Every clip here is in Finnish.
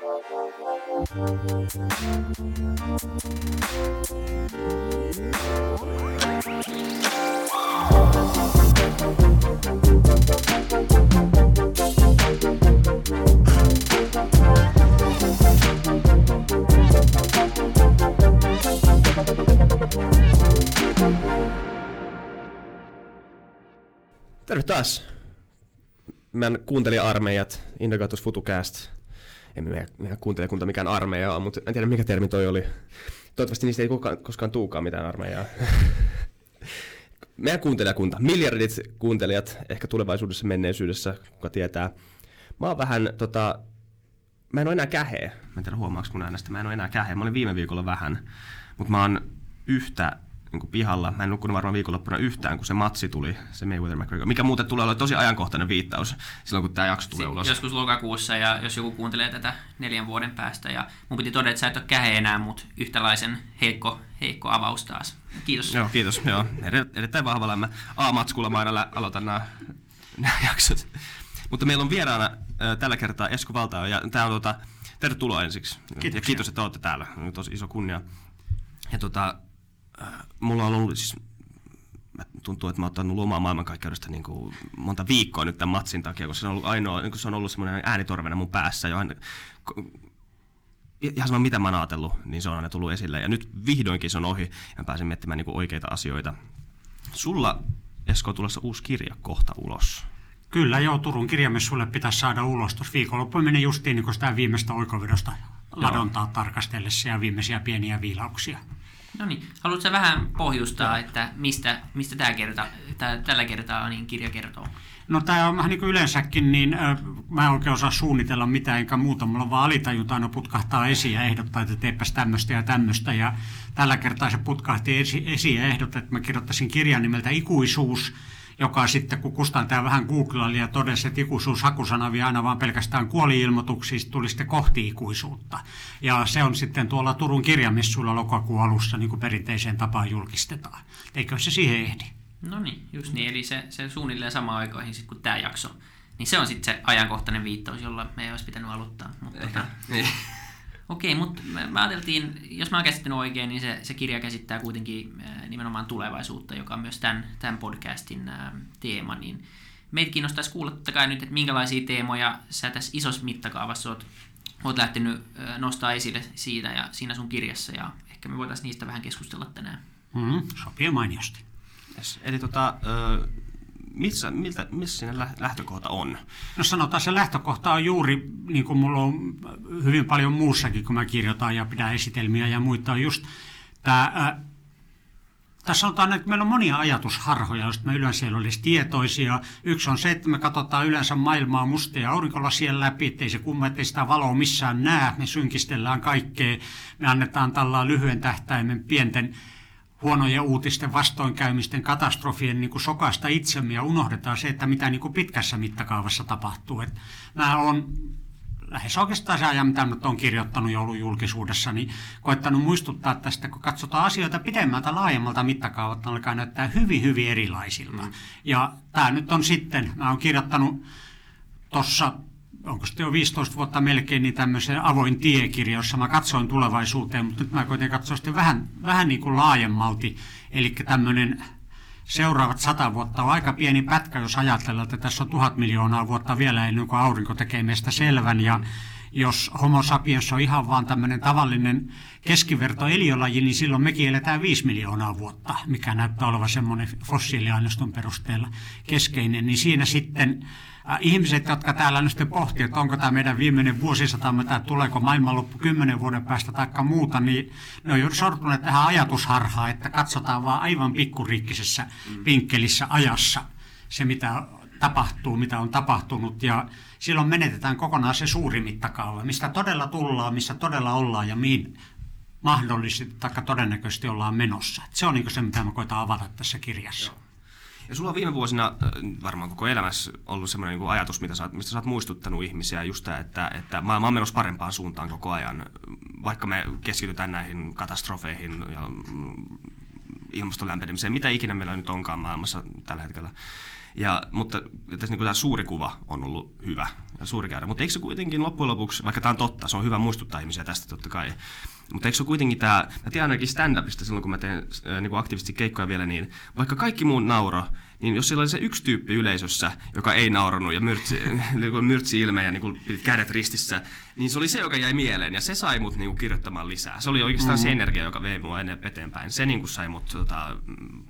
Terve taas. Meidän kuuntelijaarmeijat, Indagatus Futucast. Ei meidän, meidän kuuntelijakunta mikään armeija ole, mutta en tiedä mikä termi toi oli. Toivottavasti niistä ei kukaan, koskaan tuukaan mitään armeijaa. meidän kuuntelijakunta, miljardit kuuntelijat, ehkä tulevaisuudessa, menneisyydessä, kuka tietää. Mä oon vähän, tota, mä en ole enää käheä. Mä en tiedä huomaaks mun äänestä, mä en ole enää käheä. Mä olin viime viikolla vähän, mutta mä oon yhtä niin kuin pihalla. Mä en nukkunut varmaan viikonloppuna yhtään, kun se matsi tuli, se Mayweather McGregor, mikä muuten tulee olla tosi ajankohtainen viittaus silloin, kun tämä jakso tulee ulos. Joskus lokakuussa, ja jos joku kuuntelee tätä neljän vuoden päästä, ja mun piti todeta, että sä et ole kähe enää, mutta yhtälaisen heikko, heikko avaus taas. Kiitos. Joo, kiitos. Joo. Erittäin vahvalla. Mä A-matskulla mä aina aloitan nämä, nämä jaksot. Mutta meillä on vieraana äh, tällä kertaa Esko Valtao, ja tämä on tota, tervetuloa ensiksi. Kiitoksia. Ja kiitos, että olette täällä. On tosi iso kunnia. Ja tota, mulla on ollut siis mä tuntuu, että mä oon ottanut lomaa maailmankaikkeudesta niin kuin monta viikkoa nyt tämän matsin takia, koska se on ollut ainoa, niin kuin se on ollut semmoinen äänitorvena mun päässä jo aina, ihan sama mitä mä oon ajatellut, niin se on aina tullut esille. Ja nyt vihdoinkin se on ohi ja mä pääsin miettimään niin kuin oikeita asioita. Sulla, Esko, on tulossa uusi kirja kohta ulos. Kyllä joo, Turun kirjamessuille pitäisi saada ulos. Tuossa viikonloppu meni justiin niin sitä viimeistä oikovedosta ladontaa tarkastellessa ja viimeisiä pieniä viilauksia. No niin, haluatko vähän pohjustaa, että mistä, mistä tää kerta, tää, tällä kertaa niin kirja kertoo? No tämä on vähän niin kuin yleensäkin, niin ö, mä en oikein osaa suunnitella mitään, enkä muuta. Mulla vaan alitajunta aina putkahtaa esiin ja ehdottaa, että teepäs tämmöistä ja tämmöistä. Ja tällä kertaa se putkahti esi- esiin ja ehdotti, että mä kirjoittaisin kirjan nimeltä Ikuisuus, joka sitten, kun Kustan tämä vähän googlaili ja todesi, että ikuisuus hakusana vie aina vaan pelkästään kuoli-ilmoituksista, tuli sitten kohti ikuisuutta. Ja se on sitten tuolla Turun kirjamessuilla lokakuun alussa, niin kuin perinteiseen tapaan julkistetaan. Eikö se siihen ehdi? No niin, just niin. Eli se, se suunnilleen samaan aikoihin sit, kuin tämä jakso. Niin se on sitten se ajankohtainen viittaus, jolla me ei olisi pitänyt aloittaa. Mutta tota, Niin. Okei, mutta me, ajateltiin, jos mä oon käsittänyt oikein, niin se, se kirja käsittää kuitenkin nimenomaan tulevaisuutta, joka on myös tämän, tämän podcastin teema. Niin meitä kiinnostaisi kuulla totta kai nyt, että minkälaisia teemoja sä tässä isossa mittakaavassa oot, oot lähtenyt äh, nostaa esille siitä ja siinä sun kirjassa. Ja ehkä me voitaisiin niistä vähän keskustella tänään. Mm, sopii mainiosti. Yes. Eli tota, missä, miltä, missä siinä lä- lähtökohta on? No sanotaan, se lähtökohta on juuri, niin kuin mulla on hyvin paljon muussakin, kun mä kirjoitan ja pidän esitelmiä ja muita, on just tämä, ää, tässä sanotaan, että meillä on monia ajatusharhoja, joista me yleensä ei olisi tietoisia. Yksi on se, että me katsotaan yleensä maailmaa mustia aurinkolasien läpi, ettei se kumma, ettei sitä valoa missään näe. Me synkistellään kaikkea. Me annetaan tällä lyhyen tähtäimen pienten huonojen uutisten, vastoinkäymisten, katastrofien niin kuin sokaista itsemme ja unohdetaan se, että mitä niin kuin pitkässä mittakaavassa tapahtuu. Et mä oon lähes oikeastaan se ajan, mitä nyt on kirjoittanut ja ollut julkisuudessa, niin koettanut muistuttaa tästä, kun katsotaan asioita pidemmältä, laajemmalta mittakaavalta, ne alkaa näyttää hyvin, hyvin erilaisilta. Mm. Ja tämä nyt on sitten, mä oon kirjoittanut tuossa onko sitten jo 15 vuotta melkein, niin tämmöisen avoin tiekirja, jossa mä katsoin tulevaisuuteen, mutta nyt mä kuitenkin katsoin sitten vähän, vähän niin kuin laajemmalti. Eli tämmöinen seuraavat sata vuotta on aika pieni pätkä, jos ajatellaan, että tässä on tuhat miljoonaa vuotta vielä ennen kuin aurinko tekee meistä selvän. Ja jos homo sapiens on ihan vaan tämmöinen tavallinen keskiverto eliölaji, niin silloin mekin eletään 5 miljoonaa vuotta, mikä näyttää olevan semmoinen fossiiliaineiston perusteella keskeinen. Niin siinä sitten ihmiset, jotka täällä nyt pohtii, että onko tämä meidän viimeinen vuosisatamme tai tuleeko maailmanloppu kymmenen vuoden päästä tai muuta, niin ne on sortuneet tähän ajatusharhaan, että katsotaan vaan aivan pikkuriikkisessä vinkkelissä ajassa se, mitä tapahtuu, mitä on tapahtunut ja silloin menetetään kokonaan se suuri mittakaava, mistä todella tullaan, missä todella ollaan ja mihin mahdollisesti tai todennäköisesti ollaan menossa. Et se on niin se, mitä mä koitan avata tässä kirjassa. Ja sulla on viime vuosina, äh, varmaan koko elämässä, ollut semmoinen niin ajatus, mitä sä, mistä sä oot muistuttanut ihmisiä, just tämä, että, että maailma on menossa parempaan suuntaan koko ajan, vaikka me keskitytään näihin katastrofeihin ja mm, ilmaston lämpenemiseen, mitä ikinä meillä nyt onkaan maailmassa tällä hetkellä. Ja, mutta tässä niin tämä suuri kuva on ollut hyvä ja suuri käydä. Mutta eikö se kuitenkin loppujen lopuksi, vaikka tämä on totta, se on hyvä muistuttaa ihmisiä tästä totta kai, mutta eikö se kuitenkin tämä, mä tiedän ainakin stand-upista silloin, kun mä teen äh, niin aktiivisesti keikkoja vielä, niin vaikka kaikki muun nauro, niin jos siellä oli se yksi tyyppi yleisössä, joka ei nauranut ja myrtsi, niin myrtsi ilme ja niin kädet ristissä, niin se oli se, joka jäi mieleen ja se sai mut niin kuin kirjoittamaan lisää. Se oli oikeastaan mm. se energia, joka vei mua eteenpäin. Se niin kuin sai mut tota,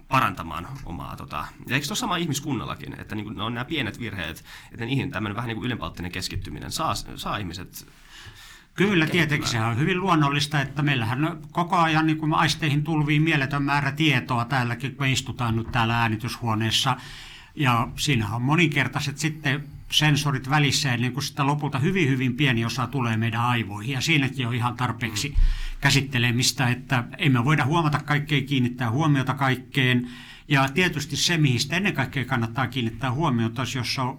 parantamaan omaa. Tota. Ja eikö se ole sama ihmiskunnallakin, että niin kuin, ne on nämä pienet virheet, että niihin tämmöinen vähän niin kuin ylenpalttinen keskittyminen saa, saa ihmiset Kyllä, tietenkin se on hyvin luonnollista, että meillähän koko ajan niin kuin aisteihin tulvii mieletön määrä tietoa täälläkin, kun istutaan nyt täällä äänityshuoneessa. Ja siinä on moninkertaiset sitten sensorit välissä, ennen kuin sitä lopulta hyvin, hyvin pieni osa tulee meidän aivoihin. Ja siinäkin on ihan tarpeeksi käsittelemistä, että emme voida huomata kaikkea, kiinnittää huomiota kaikkeen. Ja tietysti se, mihin sitä ennen kaikkea kannattaa kiinnittää huomiota, jos on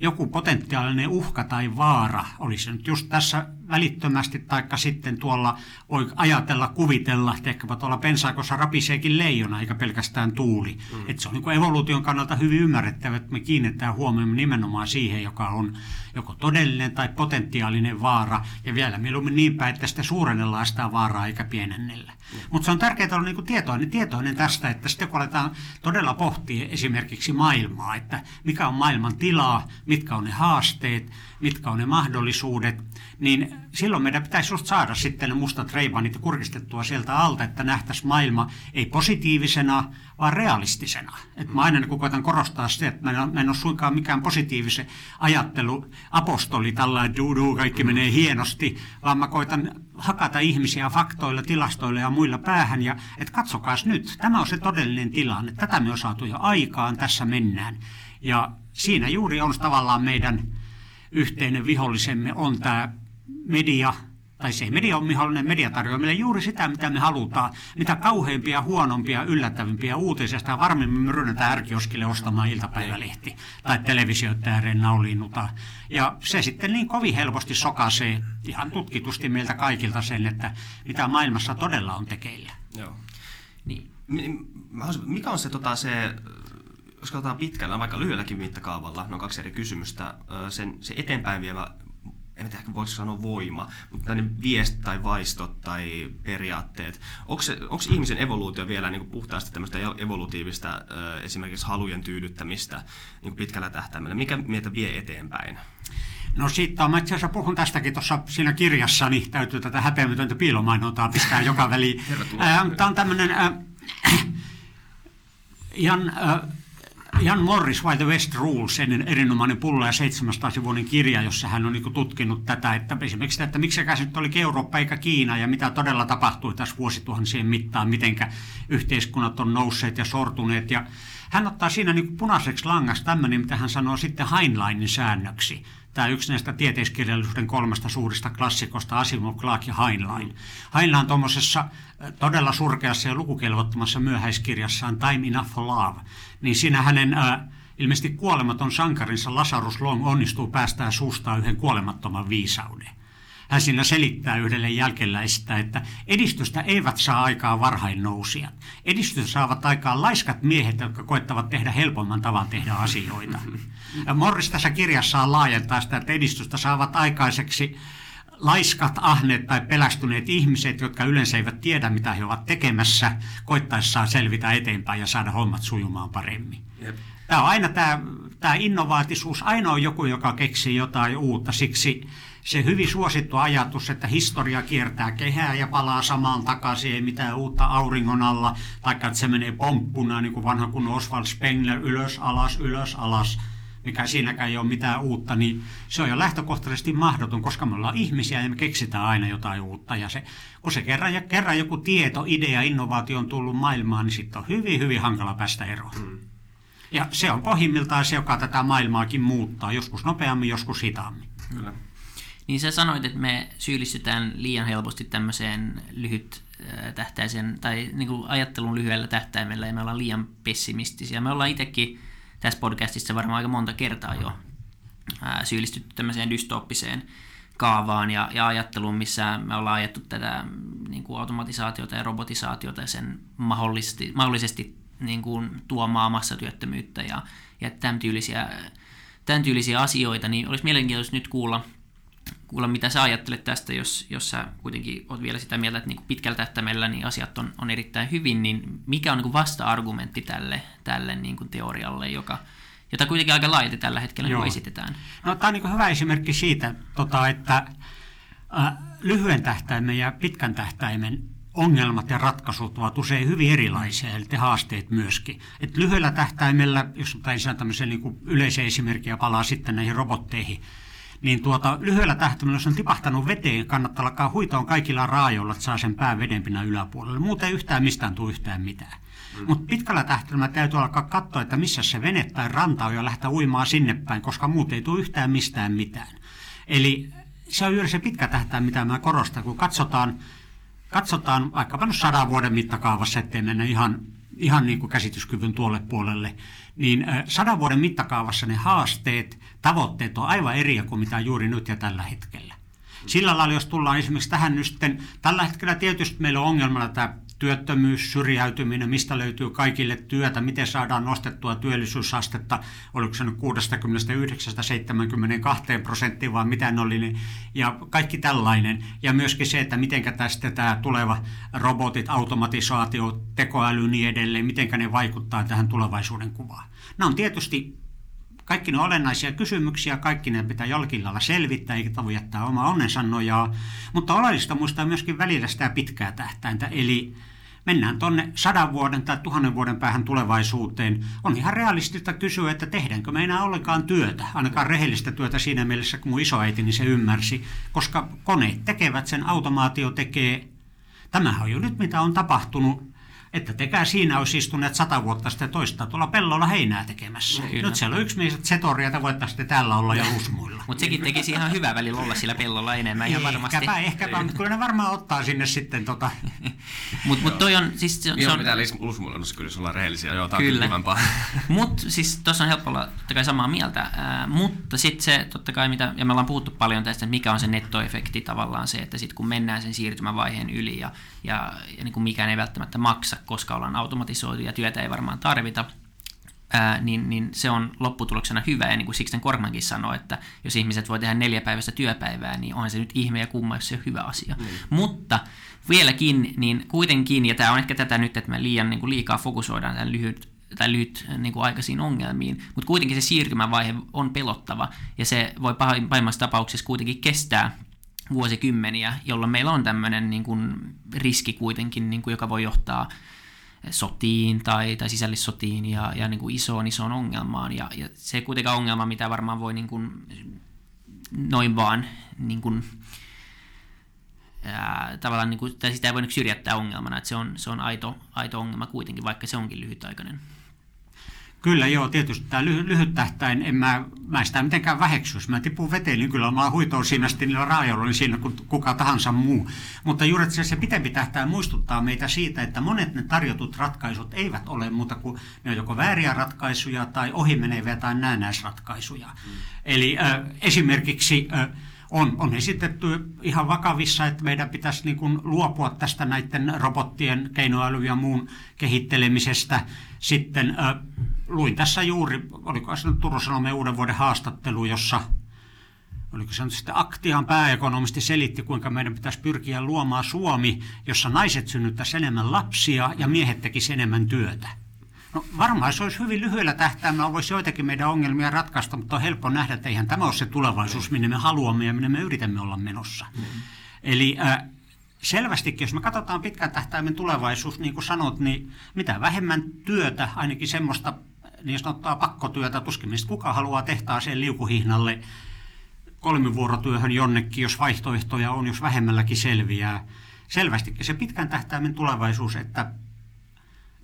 joku potentiaalinen uhka tai vaara, olisi nyt just tässä välittömästi, taikka sitten tuolla voi ajatella, kuvitella, että ehkäpä tuolla pensaakossa rapiseekin leijona, eikä pelkästään tuuli. Mm. Että se on niin evoluution kannalta hyvin ymmärrettävä, että me kiinnitetään huomioon nimenomaan siihen, joka on joko todellinen tai potentiaalinen vaara, ja vielä mieluummin niin päin, että sitä suurennellaan sitä vaaraa eikä pienennellä. Mm. Mutta se on tärkeää olla niin tietoinen, tietoinen tästä, että sitten kun aletaan todella pohtia esimerkiksi maailmaa, että mikä on maailman tilaa, mitkä on ne haasteet, mitkä on ne mahdollisuudet, niin silloin meidän pitäisi just saada sitten ne mustat reivanit kurkistettua sieltä alta, että nähtäisiin maailma ei positiivisena, vaan realistisena. Et mä aina kun koitan korostaa sitä, että mä en, mä en ole suinkaan mikään positiivisen ajattelu apostoli, tällainen dudu, kaikki menee hienosti, vaan mä koitan hakata ihmisiä faktoilla, tilastoilla ja muilla päähän, ja että katsokaas nyt, tämä on se todellinen tilanne, tätä me on saatu jo aikaan, tässä mennään. Ja siinä juuri on tavallaan meidän yhteinen vihollisemme on tämä media, tai se media on vihollinen, media tarjoaa meille juuri sitä, mitä me halutaan. Mitä kauheimpia, huonompia, yllättävimpiä uutisia, sitä varmemmin me ryhdytään ärkioskille ostamaan iltapäivälehti tai televisioita ääreen nauliinnuta. Ja se sitten niin kovin helposti sokaisee ihan tutkitusti meiltä kaikilta sen, että mitä maailmassa todella on tekeillä. Joo. Niin. Mikä on se, tota, se jos katsotaan pitkällä, vaikka lyhyelläkin mittakaavalla, ne on kaksi eri kysymystä, sen, se eteenpäin vievä en tiedä, voiko sanoa voima, mutta tämmöinen viesti tai vaistot tai periaatteet. Onko, se, onko ihmisen evoluutio vielä niin kuin puhtaasti tämmöistä evolutiivista esimerkiksi halujen tyydyttämistä niin pitkällä tähtäimellä? Mikä meitä vie eteenpäin? No siitä on, mä itse asiassa puhun tästäkin tuossa siinä kirjassa, niin täytyy tätä häpeämätöntä piilomainontaa pistää joka väliin. Tämä on tämmöinen äh, ihan äh, Jan Morris, Why the West Rules, erinomainen pulla ja 700-sivuinen kirja, jossa hän on niin tutkinut tätä, että esimerkiksi sitä, että miksi se nyt oli Eurooppa eikä Kiina ja mitä todella tapahtui tässä vuosituhansien mittaan, mitenkä yhteiskunnat on nousseet ja sortuneet. Ja hän ottaa siinä niin punaiseksi langaksi tämmöinen, mitä hän sanoo sitten Heinleinin säännöksi. Tämä yksi näistä tieteiskirjallisuuden kolmesta suurista klassikosta, Asimov, Clark ja Heinlein. Heinlein tuommoisessa todella surkeassa ja lukukelvottomassa myöhäiskirjassaan Time Enough for Love, niin siinä hänen äh, ilmeisesti kuolematon sankarinsa Lasarus Long onnistuu päästään suustaan yhden kuolemattoman viisauden. Hän siinä selittää yhdelle jälkeläistä, että edistystä eivät saa aikaa varhain nousijat. Edistystä saavat aikaan laiskat miehet, jotka koettavat tehdä helpomman tavan tehdä asioita. Morris tässä kirjassaan laajentaa sitä, että edistystä saavat aikaiseksi laiskat, ahneet tai pelästyneet ihmiset, jotka yleensä eivät tiedä, mitä he ovat tekemässä, koittaessaan selvitä eteenpäin ja saada hommat sujumaan paremmin. Jep. Tämä on aina tämä, tämä innovaatisuus, ainoa joku, joka keksii jotain uutta. Siksi se hyvin suosittu ajatus, että historia kiertää kehää ja palaa samaan takaisin, ei mitään uutta auringon alla, taikka että se menee pomppuna, niin kuin vanha kun Oswald Spengler, ylös, alas, ylös, alas, mikä siinäkään ei ole mitään uutta, niin se on jo lähtökohtaisesti mahdoton, koska me ollaan ihmisiä ja me keksitään aina jotain uutta. Ja se, kun se kerran, ja kerran joku tieto, idea, innovaatio on tullut maailmaan, niin sitten on hyvin, hyvin hankala päästä eroon. Hmm. Ja se on pohjimmiltaan se, joka tätä maailmaakin muuttaa, joskus nopeammin, joskus hitaammin. Kyllä. Niin sä sanoit, että me syyllistytään liian helposti tämmöiseen lyhyt tähtäisen tai niin kuin ajattelun lyhyellä tähtäimellä ja me ollaan liian pessimistisiä. Me ollaan itsekin tässä podcastissa varmaan aika monta kertaa jo ää, syyllistytty tämmöiseen dystooppiseen kaavaan ja, ja ajatteluun, missä me ollaan ajettu tätä niin kuin automatisaatiota ja robotisaatiota ja sen mahdollisesti, mahdollisesti niin kuin, tuomaan massatyöttömyyttä ja, ja tämän, tyylisiä, tämän tyylisiä asioita, niin olisi mielenkiintoista nyt kuulla, kuulla mitä sä ajattelet tästä, jos, jos sä kuitenkin oot vielä sitä mieltä, että niin pitkällä tähtäimellä niin asiat on, on erittäin hyvin, niin mikä on niin vasta-argumentti tälle, tälle niin kuin teorialle, joka, jota kuitenkin aika laajalti tällä hetkellä niin esitetään? No, tämä on niin hyvä esimerkki siitä, tota, että äh, lyhyen tähtäimen ja pitkän tähtäimen ongelmat ja ratkaisut ovat usein hyvin erilaisia, eli haasteet myöskin. Et lyhyellä tähtäimellä, jos otan tämmöisen niin yleisen esimerkin ja palaa sitten näihin robotteihin, niin tuota, lyhyellä tähtäimellä, jos on tipahtanut veteen, kannattaa alkaa huitoon kaikilla raajoilla, että saa sen pään vedenpinnan yläpuolelle. Muuten ei yhtään mistään tule yhtään mitään. Mm. Mutta pitkällä tähtäimellä täytyy alkaa katsoa, että missä se vene tai ranta on ja lähteä uimaan sinne päin, koska muuten ei tule yhtään mistään mitään. Eli se on juuri se pitkä tähtäin, mitä mä korostan, kun katsotaan, katsotaan vaikkapa nyt sadan vuoden mittakaavassa, ettei mennä ihan, ihan niin kuin käsityskyvyn tuolle puolelle, niin sadan vuoden mittakaavassa ne haasteet, tavoitteet on aivan eri kuin mitä juuri nyt ja tällä hetkellä. Sillä lailla, jos tullaan esimerkiksi tähän nyt sitten, tällä hetkellä tietysti meillä on ongelmana tämä työttömyys, syrjäytyminen, mistä löytyy kaikille työtä, miten saadaan nostettua työllisyysastetta, oliko se nyt 69-72 prosenttia vai mitä ne oli, niin, ja kaikki tällainen. Ja myöskin se, että miten tästä tämä tuleva robotit, automatisaatio, tekoäly niin edelleen, miten ne vaikuttaa tähän tulevaisuuden kuvaan. Nämä on tietysti kaikki ne olennaisia kysymyksiä, kaikki ne pitää jollakin lailla selvittää, eikä voi jättää oma onnensa nojaa. Mutta oleellista muistaa myöskin välillä sitä pitkää tähtäintä, eli mennään tuonne sadan vuoden tai tuhannen vuoden päähän tulevaisuuteen. On ihan realistista kysyä, että tehdäänkö me enää ollenkaan työtä, ainakaan rehellistä työtä siinä mielessä, kun mun isoäitini se ymmärsi, koska koneet tekevät sen, automaatio tekee. Tämähän on jo nyt mitä on tapahtunut että tekää siinä olisi istuneet sata vuotta sitten toista tuolla pellolla heinää tekemässä. No, Nyt siellä on yksi mies setoria, että voitte täällä olla ja usmuilla. mutta sekin tekisi ihan hyvä välillä olla sillä pellolla enemmän ihan varmasti. Ehkäpä, ehkäpä, mutta kyllä ne varmaan ottaa sinne sitten tota... mutta mut toi on... Siis se, se on... pitää usmuilla, no kyllä ollaan rehellisiä, joo, tämä kyllä. on Mutta siis tuossa on helppo olla totta kai samaa mieltä, äh, mutta sitten se totta kai mitä, ja me ollaan puhuttu paljon tästä, että mikä on se nettoefekti tavallaan se, että sitten kun mennään sen siirtymävaiheen yli ja, ja, ja niin kuin mikään ei välttämättä maksa, koska ollaan automatisoitu ja työtä ei varmaan tarvita, ää, niin, niin se on lopputuloksena hyvä. Ja niin kuin Sixten Korkmankin sanoi, että jos ihmiset voi tehdä neljä päivästä työpäivää, niin on se nyt ihme ja kumma, jos se on hyvä asia. Mm. Mutta vieläkin, niin kuitenkin, ja tämä on ehkä tätä nyt, että me liian niin kuin liikaa fokusoidaan tämän lyhyt tai lyhyt niin kuin aikaisiin ongelmiin, mutta kuitenkin se siirtymävaihe on pelottava ja se voi pahimmassa tapauksessa kuitenkin kestää vuosikymmeniä, jolloin meillä on tämmöinen niin kuin riski kuitenkin, niin kuin, joka voi johtaa sotiin tai, tai sisällissotiin ja, ja niin kuin isoon isoon ongelmaan. Ja, ja se ei kuitenkaan ongelma, mitä varmaan voi niin kuin, noin vaan niin kuin, ää, tavallaan, niin kuin, tai sitä ei voi syrjättää ongelmana, että se on, se on aito, aito ongelma kuitenkin, vaikka se onkin lyhytaikainen. Kyllä joo, tietysti tämä lyhy, lyhyt tähtäin, en mä, mä sitä mitenkään väheksy. Jos mä tipun veteen, niin kyllä mä huitoon siinä sitten niillä raajoilla niin siinä kuin kuka tahansa muu. Mutta juuri että se, se pitempi tähtäin muistuttaa meitä siitä, että monet ne tarjotut ratkaisut eivät ole muuta kuin ne on joko vääriä ratkaisuja tai ohimeneviä tai näennäisratkaisuja. Mm. Eli äh, esimerkiksi äh, on, on esitetty ihan vakavissa, että meidän pitäisi niin kuin luopua tästä näiden robottien keinoäly ja muun kehittelemisestä. Sitten äh, luin tässä juuri, oliko se Turun Sanomien uuden vuoden haastattelu, jossa oliko se nyt sitten Aktian pääekonomisti selitti, kuinka meidän pitäisi pyrkiä luomaan Suomi, jossa naiset synnyttäisi enemmän lapsia ja miehet tekisivät enemmän työtä. No varmaan se olisi hyvin lyhyellä tähtäimellä, voisi joitakin meidän ongelmia ratkaista, mutta on helppo nähdä, että eihän tämä ole se tulevaisuus, minne me haluamme ja minne me yritämme olla menossa. Mm. Eli äh, selvästikin, jos me katsotaan pitkän tähtäimen tulevaisuus, niin kuin sanot, niin mitä vähemmän työtä, ainakin semmoista niin sanottua pakkotyötä, tuskin mistä kuka haluaa tehtaaseen liukuhihnalle kolmivuorotyöhön jonnekin, jos vaihtoehtoja on, jos vähemmälläkin selviää. Selvästikin se pitkän tähtäimen tulevaisuus, että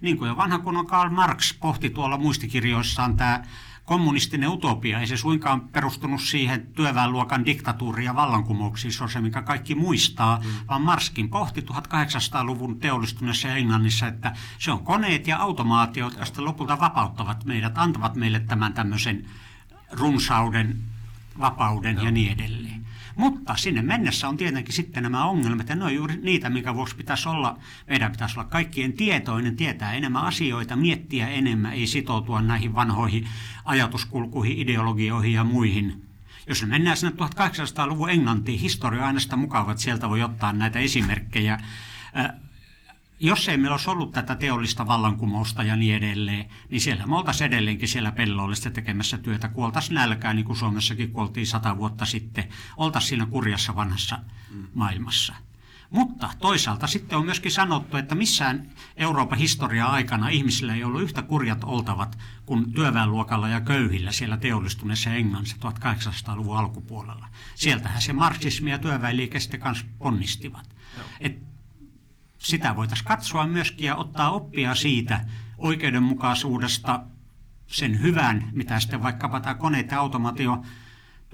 niin kuin jo vanha kunnon Karl Marx pohti tuolla muistikirjoissaan tämä kommunistinen utopia, ei se suinkaan perustunut siihen työväenluokan diktatuuriin ja vallankumouksiin, se on se, mikä kaikki muistaa, mm. vaan Marskin pohti 1800-luvun teollistuneessa Englannissa, että se on koneet ja automaatiot, jotka sitten lopulta vapauttavat meidät, antavat meille tämän tämmöisen runsauden, vapauden Joo. ja niin edelleen. Mutta sinne mennessä on tietenkin sitten nämä ongelmat, ja ne on juuri niitä, minkä vuoksi pitäisi olla, meidän pitäisi olla kaikkien tietoinen, tietää enemmän asioita, miettiä enemmän, ei sitoutua näihin vanhoihin ajatuskulkuihin, ideologioihin ja muihin. Jos me mennään sinne 1800-luvun Englantiin, historia on aina sitä mukava, että sieltä voi ottaa näitä esimerkkejä jos ei meillä olisi ollut tätä teollista vallankumousta ja niin edelleen, niin siellä me oltaisiin edelleenkin siellä pellollista tekemässä työtä. Kuoltaisiin nälkää, niin kuin Suomessakin kuoltiin sata vuotta sitten. Oltaisiin siinä kurjassa vanhassa maailmassa. Mutta toisaalta sitten on myöskin sanottu, että missään Euroopan historiaa aikana ihmisillä ei ollut yhtä kurjat oltavat kuin työväenluokalla ja köyhillä siellä teollistuneessa Englannissa 1800-luvun alkupuolella. Sieltähän se marxismi ja työväenliike sitten kanssa ponnistivat. Et sitä voitaisiin katsoa myöskin ja ottaa oppia siitä oikeudenmukaisuudesta, sen hyvän, mitä sitten vaikkapa tämä koneet ja automaatio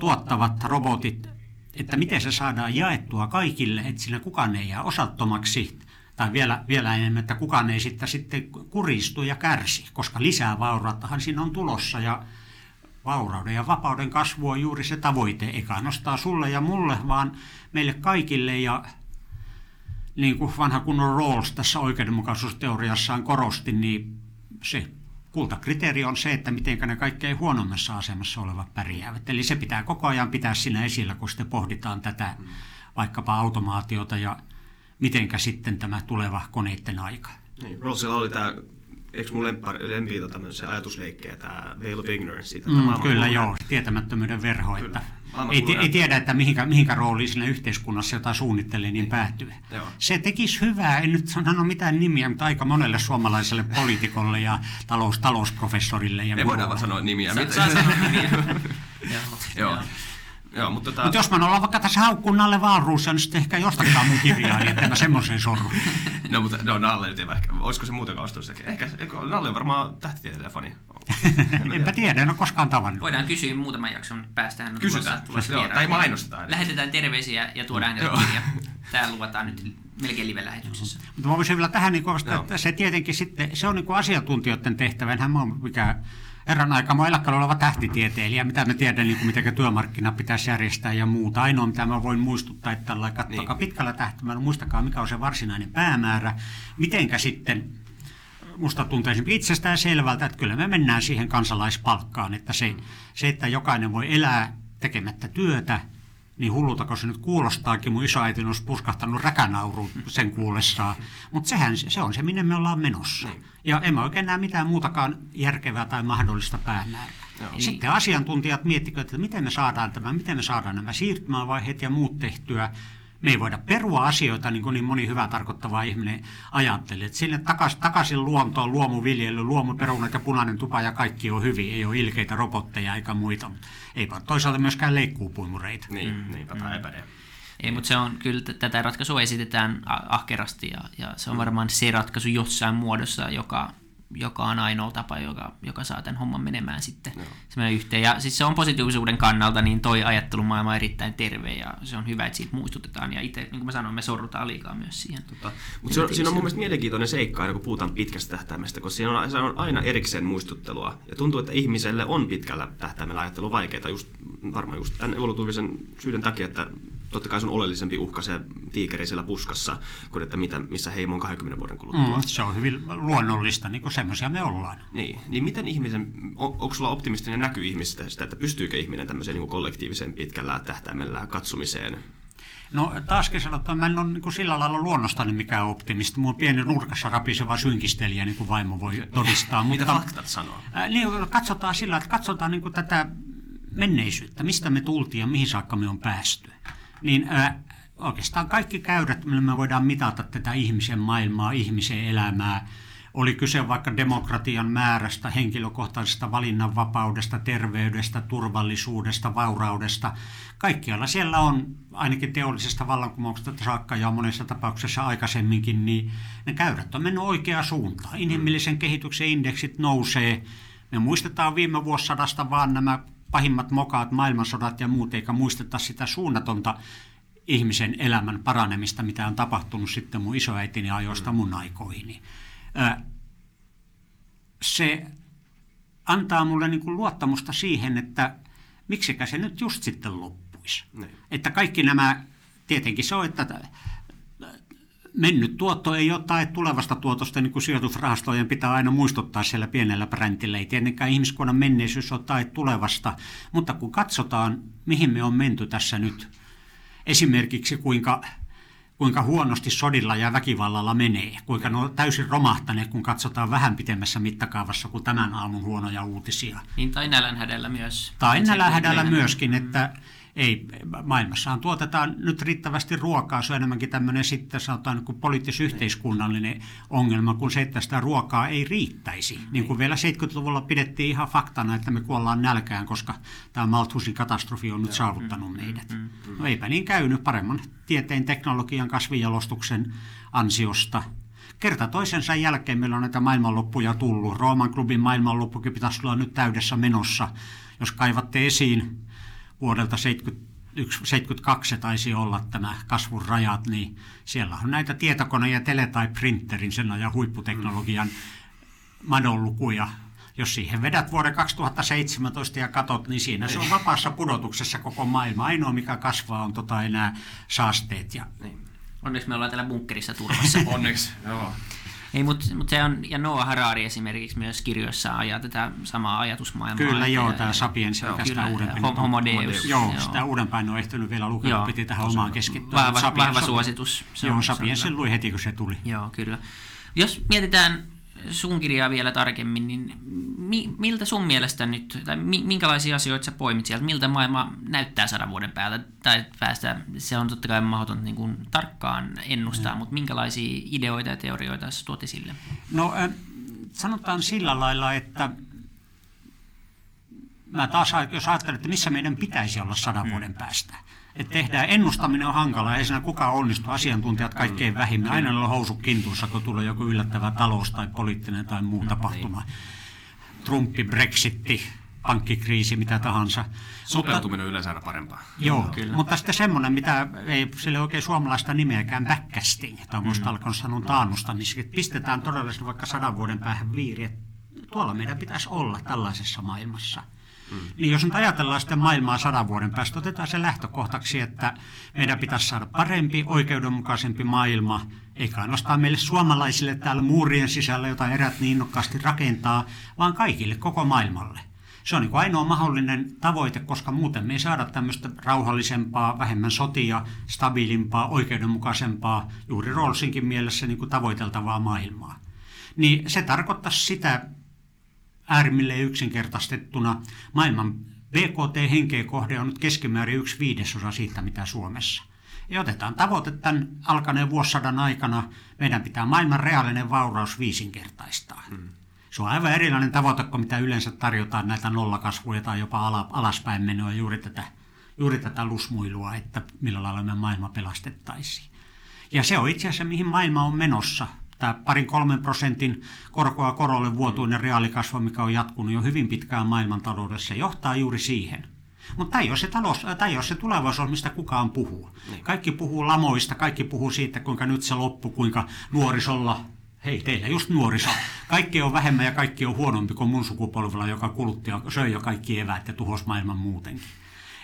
tuottavat robotit, että miten se saadaan jaettua kaikille, että siinä kukaan ei jää osattomaksi, tai vielä, vielä enemmän, että kukaan ei sitten, sitten kuristu ja kärsi, koska lisää vaurauttahan siinä on tulossa, ja vaurauden ja vapauden kasvu on juuri se tavoite, eikä ainoastaan sulle ja mulle, vaan meille kaikille, ja niin kuin vanha kunnon Rawls tässä oikeudenmukaisuusteoriassaan korosti, niin se kultakriteeri on se, että miten ne kaikkein huonommassa asemassa olevat pärjäävät. Eli se pitää koko ajan pitää siinä esillä, kun sitten pohditaan tätä vaikkapa automaatiota ja mitenkä sitten tämä tuleva koneiden aika. Niin, Rawlsilla oli tämä eikö mun lempi tämmöisen ajatusleikkejä, tämä Veil of Ignorance? Siitä, mm, kyllä joo, tietämättömyyden verho, kyllä. että ei, ei tiedä, että mihinkä, mihinkä rooliin siinä yhteiskunnassa, jota suunnittelee, niin, niin. päätyy. Joo. Se tekisi hyvää, en nyt sano mitään nimiä, mutta aika monelle suomalaiselle poliitikolle ja talous, talousprofessorille. Ja Me voidaan vaan sanoa nimiä. Sa- saa sanoa nimiä. Joo. Joo, mutta tota... Mut jos mä ollaan vaikka tässä haukkuun Nalle Valruussa, niin sitten ehkä jostakaan mun kirjaa, niin että mä semmoisen sorru. no, mutta no, Nalle nyt ehkä. Olisiko se muutenkaan ostunut Ehkä, ehkä Nalle on varmaan tähtitieteilijä fani. Enpä tiedä, en ole koskaan tavannut. Voidaan kysyä muutaman jakson päästä. Hän Kysytään, tulossa, joo, tai mainostetaan. Lähetetään terveisiä ja tuodaan hänelle kirja. Tää luvataan nyt melkein live-lähetyksessä. Mutta mä voisin vielä tähän, niin kovasti, että se tietenkin sitten, se on niin kuin asiantuntijoiden tehtävä. Enhän mä ole mikään erään aikaa. Mä eläkkeellä oleva tähtitieteilijä, mitä mä tiedän, niin kuin miten työmarkkina pitäisi järjestää ja muuta. Ainoa, mitä mä voin muistuttaa, että tällä katsokaa niin. pitkällä tähtäimellä, muistakaa mikä on se varsinainen päämäärä, mitenkä sitten musta tuntuisi itsestään selvältä, että kyllä me mennään siihen kansalaispalkkaan, että se, se, että jokainen voi elää tekemättä työtä, niin hullulta, kun se nyt kuulostaakin, mun isoäiti olisi puskahtanut räkänauru sen kuullessaan. Mutta sehän se on se, minne me ollaan menossa. Niin. Ja en mä oikein näe mitään muutakaan järkevää tai mahdollista päämäärää. Joo. Sitten asiantuntijat miettikö, että miten me saadaan tämä, miten me saadaan nämä siirtymävaiheet ja muut tehtyä me ei voida perua asioita, niin kuin niin moni hyvä tarkoittava ihminen ajattelee. Että sinne takaisin, takaisin luontoon, luomuviljely, luomuperunat ja punainen tupa ja kaikki on hyvin. Ei ole ilkeitä robotteja eikä muita. Ei toisaalta myöskään leikkuupuimureita. Niin, mm. niinpä mm. Ei, mutta se on kyllä, tätä ratkaisua esitetään ahkerasti ja, ja se on varmaan se ratkaisu jossain muodossa, joka joka on ainoa tapa, joka, joka saa tämän homman menemään sitten no. yhteen. Ja siis se on positiivisuuden kannalta, niin toi ajattelumaailma on erittäin terve ja se on hyvä, että siitä muistutetaan. Ja itse, niin kuin mä sanoin, me sorrutaan liikaa myös siihen. Tota, mutta se on, siinä on mun mielestä mielenkiintoinen seikka aina, kun puhutaan pitkästä tähtäimestä, koska siinä on, se on aina erikseen muistuttelua. Ja tuntuu, että ihmiselle on pitkällä tähtäimellä ajattelu vaikeaa, just, varmaan just tämän evolutiivisen syyden takia, että totta kai se on oleellisempi uhka se tiikeri siellä puskassa, kuin että mitä, missä heimo on 20 vuoden kuluttua. Mm, se on hyvin luonnollista, niin kuin semmoisia me ollaan. Niin, niin miten ihmisen, on, onko sulla optimistinen näky ihmisestä sitä, että pystyykö ihminen tämmöiseen niin kollektiiviseen pitkällä tähtäimellä katsomiseen? No taaskin sanotaan, mä en ole niin kuin sillä lailla luonnostani mikään optimisti. Mun pieni nurkassa rapiseva synkistelijä, niin kuin vaimo voi todistaa. Mitä mutta, faktat sanoo? Äh, niin, katsotaan sillä, että katsotaan niin kuin tätä menneisyyttä, mistä me tultiin ja mihin saakka me on päästy niin ää, oikeastaan kaikki käyrät, millä me voidaan mitata tätä ihmisen maailmaa, ihmisen elämää, oli kyse vaikka demokratian määrästä, henkilökohtaisesta valinnanvapaudesta, terveydestä, turvallisuudesta, vauraudesta. Kaikkialla siellä on, ainakin teollisesta vallankumouksesta saakka ja monessa tapauksessa aikaisemminkin, niin ne käyrät on mennyt oikeaan suuntaan. Inhimillisen kehityksen indeksit nousee. Me muistetaan viime vuosisadasta vaan nämä pahimmat mokaat, maailmansodat ja muut, eikä muisteta sitä suunnatonta ihmisen elämän paranemista, mitä on tapahtunut sitten mun isoäitini ajoista mun aikoihini. Se antaa mulle niin kuin luottamusta siihen, että miksikä se nyt just sitten loppuisi. Niin. Että kaikki nämä, tietenkin se on, että mennyt tuotto ei ole tae tulevasta tuotosta, niin kuin sijoitusrahastojen pitää aina muistuttaa siellä pienellä bräntillä. Ei tietenkään ihmiskunnan menneisyys ole tae tulevasta, mutta kun katsotaan, mihin me on menty tässä nyt, esimerkiksi kuinka, kuinka huonosti sodilla ja väkivallalla menee, kuinka ne on täysin romahtaneet, kun katsotaan vähän pitemmässä mittakaavassa kuin tämän aamun huonoja uutisia. Niin, tai nälänhädällä myös. Tai nälänhädällä myöskin, että ei, maailmassahan tuotetaan nyt riittävästi ruokaa, se on enemmänkin tämmöinen sitten sanotaan niin kuin poliittis-yhteiskunnallinen ongelma, kuin se, että sitä ruokaa ei riittäisi. Niin kuin vielä 70-luvulla pidettiin ihan faktana, että me kuollaan nälkään, koska tämä Malthusin katastrofi on nyt saavuttanut meidät. No eipä niin käynyt paremman tieteen, teknologian, kasvijalostuksen ansiosta. Kerta toisensa jälkeen meillä on näitä maailmanloppuja tullut. Rooman klubin maailmanloppukin pitäisi olla nyt täydessä menossa. Jos kaivatte esiin vuodelta 71, 72 se taisi olla tämä kasvun rajat, niin siellä on näitä tietokone- ja tele- tai printerin sen ajan huipputeknologian madonlukuja. Jos siihen vedät vuoden 2017 ja katot, niin siinä se on vapaassa pudotuksessa koko maailma. Ainoa mikä kasvaa on tota enää saasteet ja Onneksi me ollaan täällä bunkkerissa turvassa. Onneksi, joo. Ei, mutta mut se on, ja Noah Harari esimerkiksi myös kirjoissaan ajaa tätä samaa ajatusmaailmaa. Kyllä joo, ja- tämä Sapiens joo, kyllä, uudempi. Hom- Homo Deus. Joo, sitä uudempaa en ole ehtinyt vielä lukea, Joo. piti tähän omaan keskittyä. Vahva, Sapiens vahva suositus. Se Joo, on- se on luin heti, kun se tuli. Joo, kyllä. Jos mietitään sun kirjaa vielä tarkemmin, niin mi, miltä sun mielestä nyt, tai mi, minkälaisia asioita sä poimit sieltä, miltä maailma näyttää sadan vuoden päältä, tai päästä, se on totta kai mahdoton niin kuin, tarkkaan ennustaa, mutta minkälaisia ideoita ja teorioita sä tuot esille? No äh, sanotaan sillä lailla, että mä taas, jos ajattelen, että missä meidän pitäisi olla sadan vuoden päästä. Että tehdään, ennustaminen on hankalaa, ei siinä kukaan onnistu, asiantuntijat kaikkein vähimmän. Aina on housut kintuissa, kun tulee joku yllättävä talous- tai poliittinen tai muu tapahtuma. Trumpi, Brexitti, pankkikriisi, mitä tahansa. Sopeutuminen on yleensä aina parempaa. Joo, Kyllä. mutta sitten semmoinen, mitä ei sille oikein suomalaista nimeäkään backcasting, tai on muista alkanut sanoa taannusta, niin pistetään todellisesti vaikka sadan vuoden päähän viiri, että tuolla meidän pitäisi olla tällaisessa maailmassa. Niin jos nyt ajatellaan sitten maailmaa sadan vuoden päästä, otetaan se lähtökohtaksi, että meidän pitäisi saada parempi, oikeudenmukaisempi maailma, eikä ainoastaan meille suomalaisille täällä muurien sisällä, jota erät niin innokkaasti rakentaa, vaan kaikille, koko maailmalle. Se on niin kuin ainoa mahdollinen tavoite, koska muuten me ei saada tämmöistä rauhallisempaa, vähemmän sotia, stabiilimpaa, oikeudenmukaisempaa, juuri Rawlsinkin mielessä niin kuin tavoiteltavaa maailmaa. Niin se tarkoittaisi sitä äärimmilleen yksinkertaistettuna. Maailman BKT-henkeä kohde on nyt keskimäärin yksi viidesosa siitä, mitä Suomessa. Ja otetaan tavoite tämän alkaneen vuosisadan aikana. Meidän pitää maailman reaalinen vauraus viisinkertaistaa. Hmm. Se on aivan erilainen tavoite kuin mitä yleensä tarjotaan näitä nollakasvuja tai jopa ala, alaspäin menoa juuri tätä, juuri tätä lusmuilua, että millä lailla me maailma pelastettaisiin. Ja se on itse asiassa mihin maailma on menossa. Tämä parin kolmen prosentin korkoa korolle vuotuinen reaalikasvu, mikä on jatkunut jo hyvin pitkään maailmantaloudessa, johtaa juuri siihen. Mutta tämä ei ole se, talous, tämä ei ole se tulevaisuus, mistä kukaan puhuu. Kaikki puhuu lamoista, kaikki puhuu siitä, kuinka nyt se loppu, kuinka nuorisolla Hei, teillä just nuoriso. Kaikki on vähemmän ja kaikki on huonompi kuin mun sukupolvella, joka kulutti ja söi jo kaikki eväät ja tuhosi maailman muutenkin.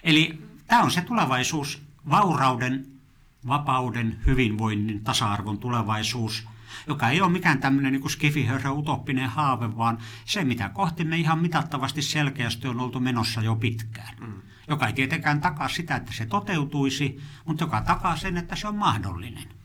Eli tämä on se tulevaisuus, vaurauden, vapauden, hyvinvoinnin, tasa-arvon tulevaisuus, joka ei ole mikään tämmöinen niin skifihörhö utoppinen haave, vaan se, mitä kohti me ihan mitattavasti selkeästi on oltu menossa jo pitkään. Mm. Joka ei tietenkään takaa sitä, että se toteutuisi, mutta joka takaa sen, että se on mahdollinen.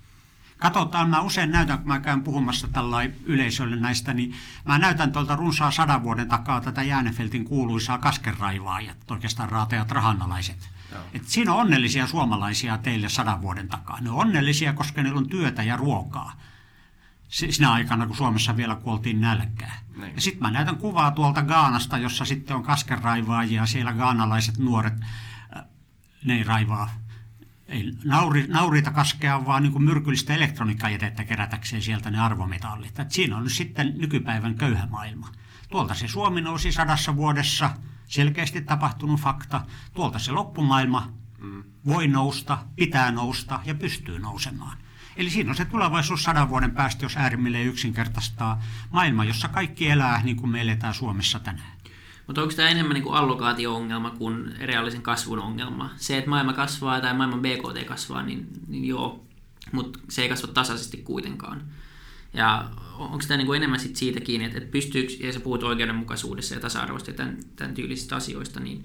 Katsotaan, mä usein näytän, kun mä käyn puhumassa tällä yleisölle näistä, niin mä näytän tuolta runsaan sadan vuoden takaa tätä Jäänefeltin kuuluisaa kaskenraivaajat, oikeastaan raatajat rahannalaiset. Et siinä on onnellisia suomalaisia teille sadan vuoden takaa. Ne on onnellisia, koska niillä on työtä ja ruokaa. Sinä aikana, kun Suomessa vielä kuoltiin nälkää. Niin. Ja sitten mä näytän kuvaa tuolta Gaanasta, jossa sitten on kaskenraivaajia. Siellä gaanalaiset nuoret, ne ei raivaa ei nauri, nauriita kaskea, vaan niin myrkyllistä elektroniikkajätettä kerätäkseen sieltä ne arvometallit. Et siinä on nyt sitten nykypäivän köyhä maailma. Tuolta se Suomi nousi sadassa vuodessa, selkeästi tapahtunut fakta. Tuolta se loppumaailma mm. voi nousta, pitää nousta ja pystyy nousemaan. Eli siinä on se tulevaisuus sadan vuoden päästä, jos äärimmilleen yksinkertaistaa maailma, jossa kaikki elää niin kuin me eletään Suomessa tänään. Mutta onko tämä enemmän niin kuin allokaatio-ongelma kuin reaalisen kasvun ongelma? Se, että maailma kasvaa tai maailman BKT kasvaa, niin, niin joo, mutta se ei kasva tasaisesti kuitenkaan. Ja onko tämä niin enemmän sit siitä kiinni, että, että pystyykö, ja sä puhut oikeudenmukaisuudessa ja tasa-arvoista ja tämän, tämän tyylisistä asioista, niin,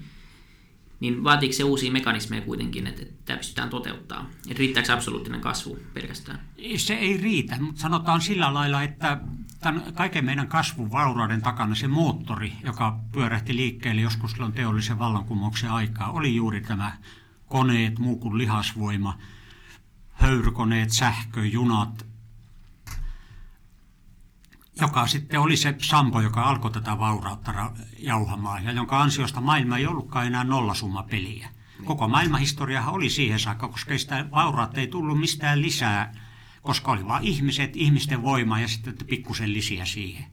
niin vaatiiko se uusia mekanismeja kuitenkin, että, että tämä pystytään toteuttaa? Että riittääkö absoluuttinen kasvu pelkästään? Se ei riitä, mutta sanotaan sillä lailla, että tämän kaiken meidän kasvun vaurauden takana se moottori, joka pyörähti liikkeelle joskus silloin teollisen vallankumouksen aikaa, oli juuri tämä koneet, muu kuin lihasvoima, höyrykoneet, sähkö, junat, joka sitten oli se Sampo, joka alkoi tätä vaurautta jauhamaan ja jonka ansiosta maailma ei ollutkaan enää nollasummapeliä. Koko maailmanhistoriahan oli siihen saakka, koska sitä vaurautta ei tullut mistään lisää, koska oli vain ihmiset, ihmisten voima ja sitten pikkusen lisiä siihen.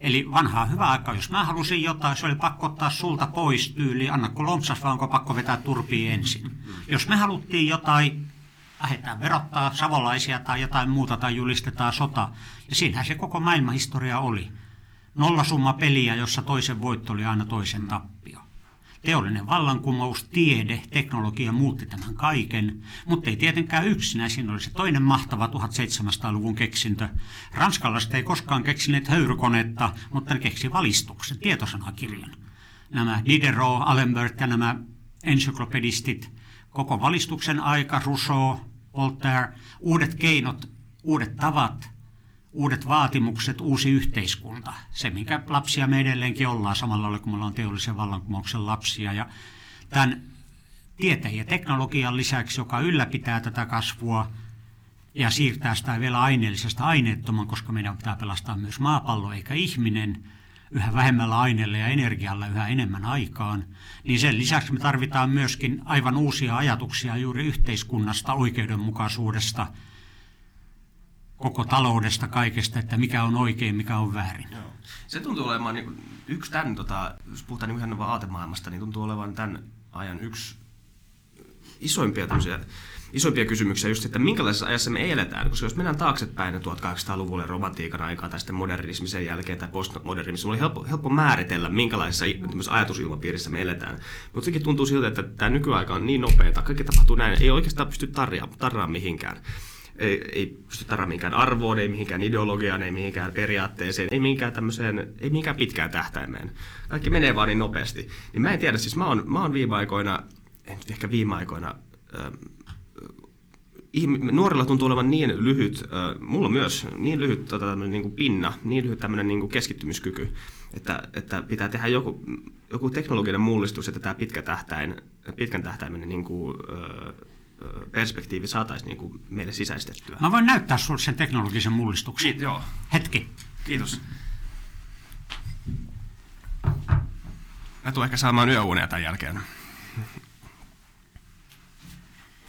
Eli vanhaa hyvä aika, jos mä halusin jotain, se oli pakko ottaa sulta pois tyyli, annako lompsas vai onko pakko vetää turpiin ensin. Jos me haluttiin jotain, lähdetään verottaa savolaisia tai jotain muuta tai julistetaan sota. Ja siinähän se koko maailmanhistoria oli. Nollasumma peliä, jossa toisen voitto oli aina toisen tappio. Teollinen vallankumous, tiede, teknologia muutti tämän kaiken, mutta ei tietenkään yksinään. Siinä oli se toinen mahtava 1700-luvun keksintö. Ranskalaiset ei koskaan keksineet höyrykonetta, mutta ne keksi valistuksen, tietosanakirjan. Nämä Diderot, Alembert ja nämä ensyklopedistit, koko valistuksen aika, Rousseau, Voltaire, uudet keinot, uudet tavat, uudet vaatimukset, uusi yhteiskunta. Se, minkä lapsia me edelleenkin ollaan samalla lailla kuin me ollaan teollisen vallankumouksen lapsia. Ja tämän tieteen ja teknologian lisäksi, joka ylläpitää tätä kasvua ja siirtää sitä vielä aineellisesta aineettoman, koska meidän pitää pelastaa myös maapallo eikä ihminen yhä vähemmällä aineella ja energialla yhä enemmän aikaan, niin sen lisäksi me tarvitaan myöskin aivan uusia ajatuksia juuri yhteiskunnasta, oikeudenmukaisuudesta – koko taloudesta, kaikesta, että mikä on oikein, mikä on väärin. Se tuntuu olevan niin, yksi tämän, tota, jos puhutaan niin ihan aatemaailmasta, niin tuntuu olevan tämän ajan yksi isoimpia tämmöisiä isoimpia kysymyksiä just, että minkälaisessa ajassa me eletään. Koska jos mennään taaksepäin 1800-luvulle romantiikan aikaa tai sitten modernismin sen jälkeen tai postmodernismin, oli helppo, helppo määritellä, minkälaisessa ajatusilmapiirissä me eletään. Mutta sekin tuntuu siltä, että tämä nykyaika on niin nopeaa, kaikki tapahtuu näin, ei oikeastaan pysty tarjaamaan tarraa mihinkään ei, ei pysty tarraamaan mihinkään arvoon, ei mihinkään ideologiaan, ei mihinkään periaatteeseen, ei mihinkään tämmöiseen, ei mihinkään pitkään tähtäimeen. Kaikki menee vaan niin nopeasti. Niin mä en tiedä, siis mä oon, mä oon viime aikoina, en ehkä viime aikoina, nuorilla tuntuu olevan niin lyhyt, äh, mulla myös niin lyhyt tota, niin kuin pinna, niin lyhyt tämmöinen niin kuin keskittymiskyky, että, että pitää tehdä joku, joku teknologinen mullistus, että tämä pitkä tähtäin, pitkän tähtäimen niin kuin, äh, perspektiivi saataisiin niin kuin meille sisäistettyä. Mä voin näyttää sinulle sen teknologisen mullistuksen. Kiit, joo. Hetki. Kiitos. Mä tulen ehkä saamaan yöunia tämän jälkeen.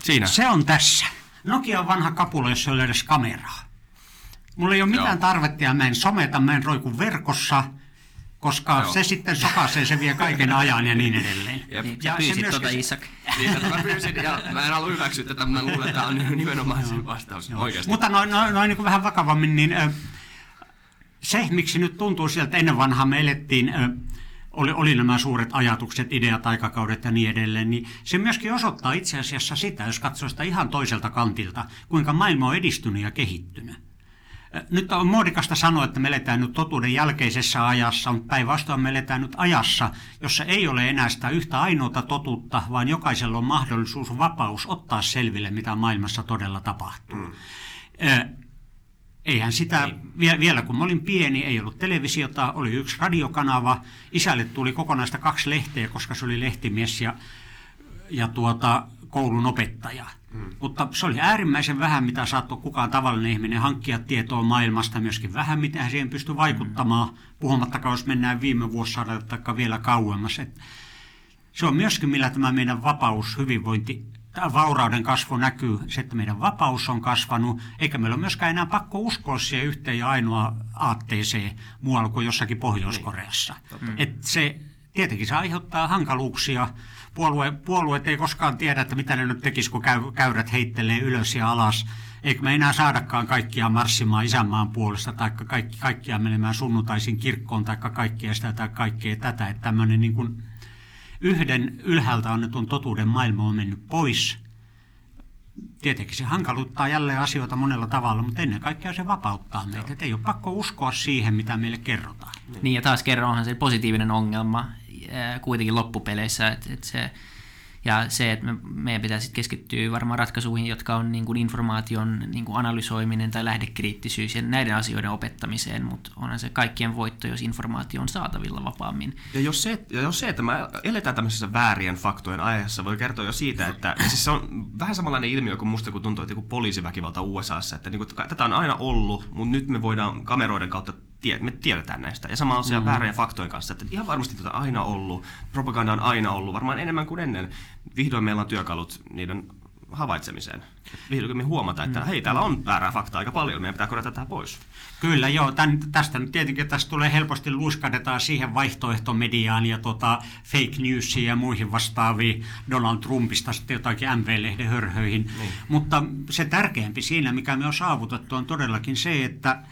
Siinä. Se on tässä. Nokia on vanha kapula, jossa ei ole edes kameraa. Mulla ei ole mitään Joo. tarvetta ja mä en someta, mä en roiku verkossa – koska Joo. se sitten sokaisee, se vie kaiken ajan ja niin edelleen. Jep. Ja pyysit tuota Isak. Niin, mä pyysin ja mä en halua hyväksyä tätä, mä luulen, että tämä on nimenomaan se vastaus Joo. oikeasti. Mutta noin, noin, noin niin vähän vakavammin, niin se, miksi nyt tuntuu sieltä, että ennen vanhaa me elettiin, oli, oli nämä suuret ajatukset, ideat, aikakaudet ja niin edelleen, niin se myöskin osoittaa itse asiassa sitä, jos katsoo sitä ihan toiselta kantilta, kuinka maailma on edistynyt ja kehittynyt. Nyt on muodikasta sanoa, että me eletään nyt totuuden jälkeisessä ajassa, mutta päinvastoin me eletään nyt ajassa, jossa ei ole enää sitä yhtä ainoata totuutta, vaan jokaisella on mahdollisuus, vapaus ottaa selville, mitä maailmassa todella tapahtuu. Mm. Eihän sitä, niin. vielä kun mä olin pieni, ei ollut televisiota, oli yksi radiokanava. Isälle tuli kokonaista kaksi lehteä, koska se oli lehtimies ja, ja tuota, koulun opettaja. Mm. Mutta se oli äärimmäisen vähän, mitä saattoi kukaan tavallinen ihminen hankkia tietoa maailmasta, myöskin vähän, mitä siihen pystyi vaikuttamaan, mm. puhumattakaan, jos mennään viime vuosisadalta tai vielä kauemmas. Et se on myöskin, millä tämä meidän vapaus, hyvinvointi, tämä vaurauden kasvu näkyy, se, että meidän vapaus on kasvanut, eikä meillä ole myöskään enää pakko uskoa siihen yhteen ja ainoa aatteeseen muualla kuin jossakin Pohjois-Koreassa. Niin. Et se, tietenkin se aiheuttaa hankaluuksia, puolue, puolueet ei koskaan tiedä, että mitä ne nyt tekisi, kun käy, käyrät heittelee ylös ja alas. eikö me enää saadakaan kaikkia marssimaan isänmaan puolesta, tai kaikki, kaikkia menemään sunnuntaisin kirkkoon, tai kaikkea sitä tai kaikkea tätä, että tämmöinen niin kuin yhden ylhäältä annetun totuuden maailma on mennyt pois. Tietenkin se hankaluttaa jälleen asioita monella tavalla, mutta ennen kaikkea se vapauttaa meitä. Ei ole pakko uskoa siihen, mitä meille kerrotaan. Niin ja taas kerran onhan se positiivinen ongelma kuitenkin loppupeleissä, että, että se ja se, että me, meidän pitää sitten keskittyä varmaan ratkaisuihin, jotka on niin kuin informaation niin kuin analysoiminen tai lähdekriittisyys ja näiden asioiden opettamiseen, mutta onhan se kaikkien voitto, jos informaatio on saatavilla vapaammin. Ja jos se, ja jos se että me eletään tämmöisessä väärien faktojen ajassa, voi kertoa jo siitä, että siis se on vähän samanlainen ilmiö kuin musta, kun tuntuu, että joku poliisiväkivalta USAssa, että niin kuin, tätä on aina ollut, mutta nyt me voidaan kameroiden kautta tie, me tiedetään näistä. Ja sama asia mm. väärien faktojen kanssa, että ihan varmasti tätä aina ollut, propaganda on aina ollut, varmaan enemmän kuin ennen. Vihdoin meillä on työkalut niiden havaitsemiseen. Vihdoin me huomataan, että mm. hei, täällä on väärää faktaa aika paljon, meidän pitää korjata tätä pois. Kyllä, joo. Tän, tästä nyt tietenkin tästä tulee helposti luiskadetaan siihen vaihtoehtomediaan ja tota fake newsiin ja muihin vastaaviin Donald Trumpista sitten jotakin MV-lehden hörhöihin. Niin. Mutta se tärkeämpi siinä, mikä me on saavutettu, on todellakin se, että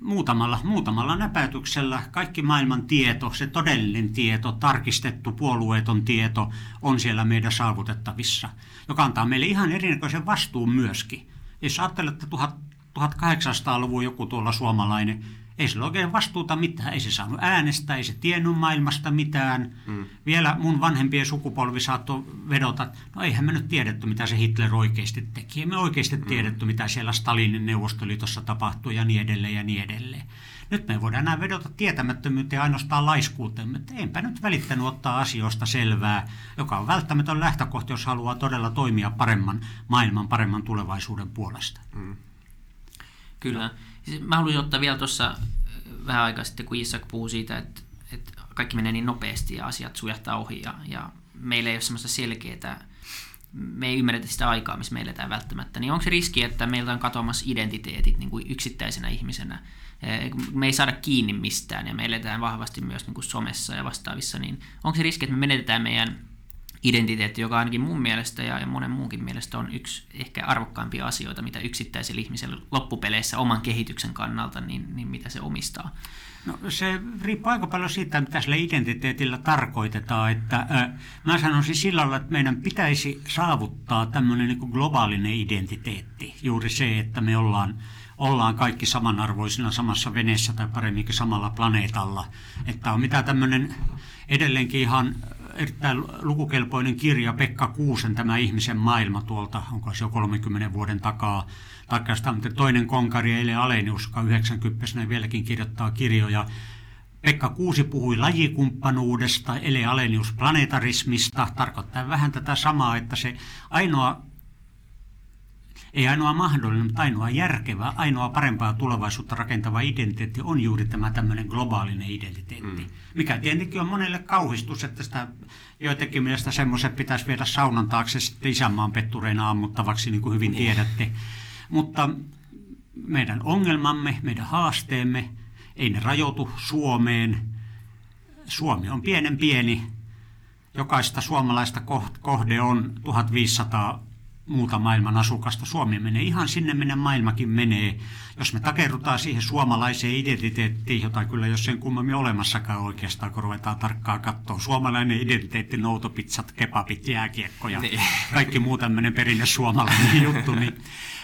muutamalla, muutamalla näpäytyksellä kaikki maailman tieto, se todellinen tieto, tarkistettu puolueeton tieto on siellä meidän saavutettavissa, joka antaa meille ihan erinäköisen vastuun myöskin. Jos ajattelette 1800-luvun joku tuolla suomalainen ei sillä oikein vastuuta mitään. Ei se saanut äänestä, ei se tiennyt maailmasta mitään. Mm. Vielä mun vanhempien sukupolvi saattoi vedota, no eihän me nyt tiedetty, mitä se Hitler oikeasti teki. Ei me oikeasti mm. tiedetty, mitä siellä Stalinin neuvostoliitossa tapahtui ja niin edelleen ja niin edelleen. Nyt me voidaan enää vedota tietämättömyyteen ainoastaan laiskuuteen, mutta enpä nyt välittänyt ottaa asioista selvää, joka on välttämätön lähtökohta, jos haluaa todella toimia paremman maailman, paremman tulevaisuuden puolesta. Mm. Kyllä. Siis mä haluaisin ottaa vielä tuossa vähän aikaa sitten, kun Isak puhuu siitä, että, että kaikki menee niin nopeasti ja asiat sujahtaa ohi ja, ja meillä ei ole semmoista selkeää, me ei ymmärretä sitä aikaa, missä me eletään välttämättä, niin onko se riski, että meiltä on katoamassa identiteetit niin kuin yksittäisenä ihmisenä? Me ei saada kiinni mistään ja me eletään vahvasti myös niin kuin somessa ja vastaavissa, niin onko se riski, että me menetetään meidän identiteetti, joka ainakin mun mielestä ja, monen muunkin mielestä on yksi ehkä arvokkaimpia asioita, mitä yksittäisellä ihmisellä loppupeleissä oman kehityksen kannalta, niin, niin mitä se omistaa. No, se riippuu aika paljon siitä, mitä sillä identiteetillä tarkoitetaan. Että, äh, mä sanoisin sillä lailla, että meidän pitäisi saavuttaa tämmöinen niin globaalinen identiteetti. Juuri se, että me ollaan, ollaan kaikki samanarvoisina samassa veneessä tai paremminkin samalla planeetalla. Että on mitä tämmöinen edelleenkin ihan erittäin lukukelpoinen kirja Pekka Kuusen Tämä ihmisen maailma tuolta, onko se jo 30 vuoden takaa. Taikka mutta toinen konkari Ele Alenius, joka 90 vieläkin kirjoittaa kirjoja. Pekka Kuusi puhui lajikumppanuudesta, Ele Alenius planetarismista, tarkoittaa vähän tätä samaa, että se ainoa ei ainoa mahdollinen, mutta ainoa järkevä, ainoa parempaa tulevaisuutta rakentava identiteetti on juuri tämä tämmöinen globaalinen identiteetti. Mm. Mikä tietenkin on monelle kauhistus, että sitä joitakin mielestä semmoiset pitäisi viedä saunan taakse sitten isänmaan pettureina ammuttavaksi, niin kuin hyvin niin. tiedätte. Mutta meidän ongelmamme, meidän haasteemme, ei ne rajoitu Suomeen. Suomi on pienen pieni. Jokaista suomalaista kohde on 1500 muuta maailman asukasta. Suomi menee ihan sinne, minne maailmakin menee. Jos me takerrutaan siihen suomalaiseen identiteettiin, jota kyllä jos sen kummemmin olemassakaan oikeastaan, kun ruvetaan tarkkaan katsoa. Suomalainen identiteetti, noutopizzat, kebabit, jääkiekko ja niin. kaikki muu tämmöinen perinne suomalainen juttu. Niin,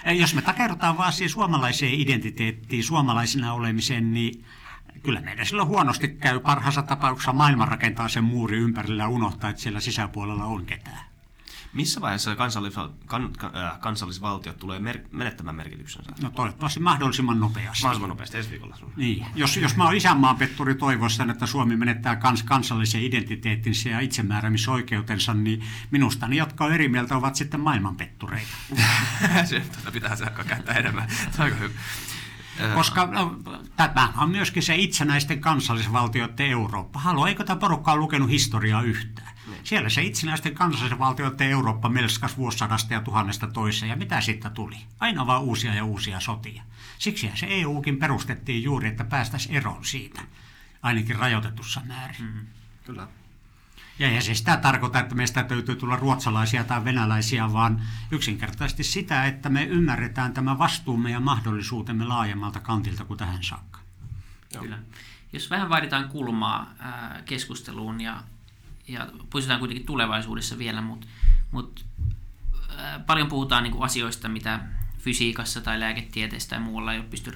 eh, jos me takerrutaan vaan siihen suomalaiseen identiteettiin, suomalaisina olemiseen, niin kyllä meidän silloin huonosti käy. Parhaassa tapauksessa maailman rakentaa sen muuri ympärillä ja unohtaa, että siellä sisäpuolella on ketään. Missä vaiheessa kansallis, kan, äh, kansallisvaltiot tulee mer, menettämään merkityksensä? No toivottavasti mahdollisimman nopeasti. Mahdollisimman nopeasti, ensi viikolla. Niin. Jos, jos mä oon isänmaan petturi toivossa, että Suomi menettää kans, kansallisen identiteettinsä ja itsemääräämisoikeutensa, niin minusta ne, jotka on eri mieltä, ovat sitten maailmanpettureita. se tuota pitää se käyttää enemmän. Hyvä. Koska no, tämä on myöskin se itsenäisten kansallisvaltioiden Eurooppa. Haluaa, eikö tämä porukka ole lukenut historiaa yhtään? Niin. Siellä se itsenäisten kansallisvaltioiden Eurooppa melskas vuosisadasta ja tuhannesta toiseen. Ja mitä sitten tuli? Aina vaan uusia ja uusia sotia. Siksi se EUkin perustettiin juuri, että päästäisiin eroon siitä, ainakin rajoitetussa määrin. Mm, kyllä. Ja eihän se sitä tarkoita, että meistä täytyy tulla ruotsalaisia tai venäläisiä, vaan yksinkertaisesti sitä, että me ymmärretään tämä vastuumme ja mahdollisuutemme laajemmalta kantilta kuin tähän saakka. Kyllä. Jos vähän vaihdetaan kulmaa ää, keskusteluun ja, ja pysytään kuitenkin tulevaisuudessa vielä, mutta mut, ää, paljon puhutaan niin kuin asioista, mitä fysiikassa tai lääketieteessä tai muualla ei ole pysty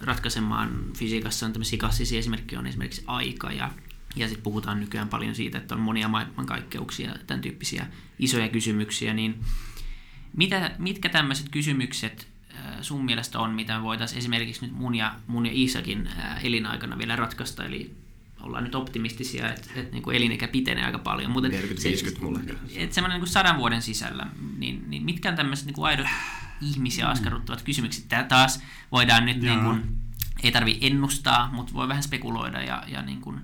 ratkaisemaan. Fysiikassa on tämmöisiä klassisia esimerkkejä, on esimerkiksi aika ja, ja sitten puhutaan nykyään paljon siitä, että on monia maailmankaikkeuksia, tämän tyyppisiä isoja kysymyksiä, niin mitä, mitkä tämmöiset kysymykset sun mielestä on, mitä voitaisiin esimerkiksi nyt mun ja, mun ja Iisakin elinaikana vielä ratkaista, eli ollaan nyt optimistisia, että, että niin kuin elinikä pitenee aika paljon. Mutta 40-50 mulle. Että semmoinen niin sadan vuoden sisällä, niin, niin mitkä on tämmöiset niin kuin aidot ihmisiä mm. askarruttavat kysymykset? Tämä taas voidaan nyt, niin kuin, ei tarvi ennustaa, mutta voi vähän spekuloida ja, ja niin kuin,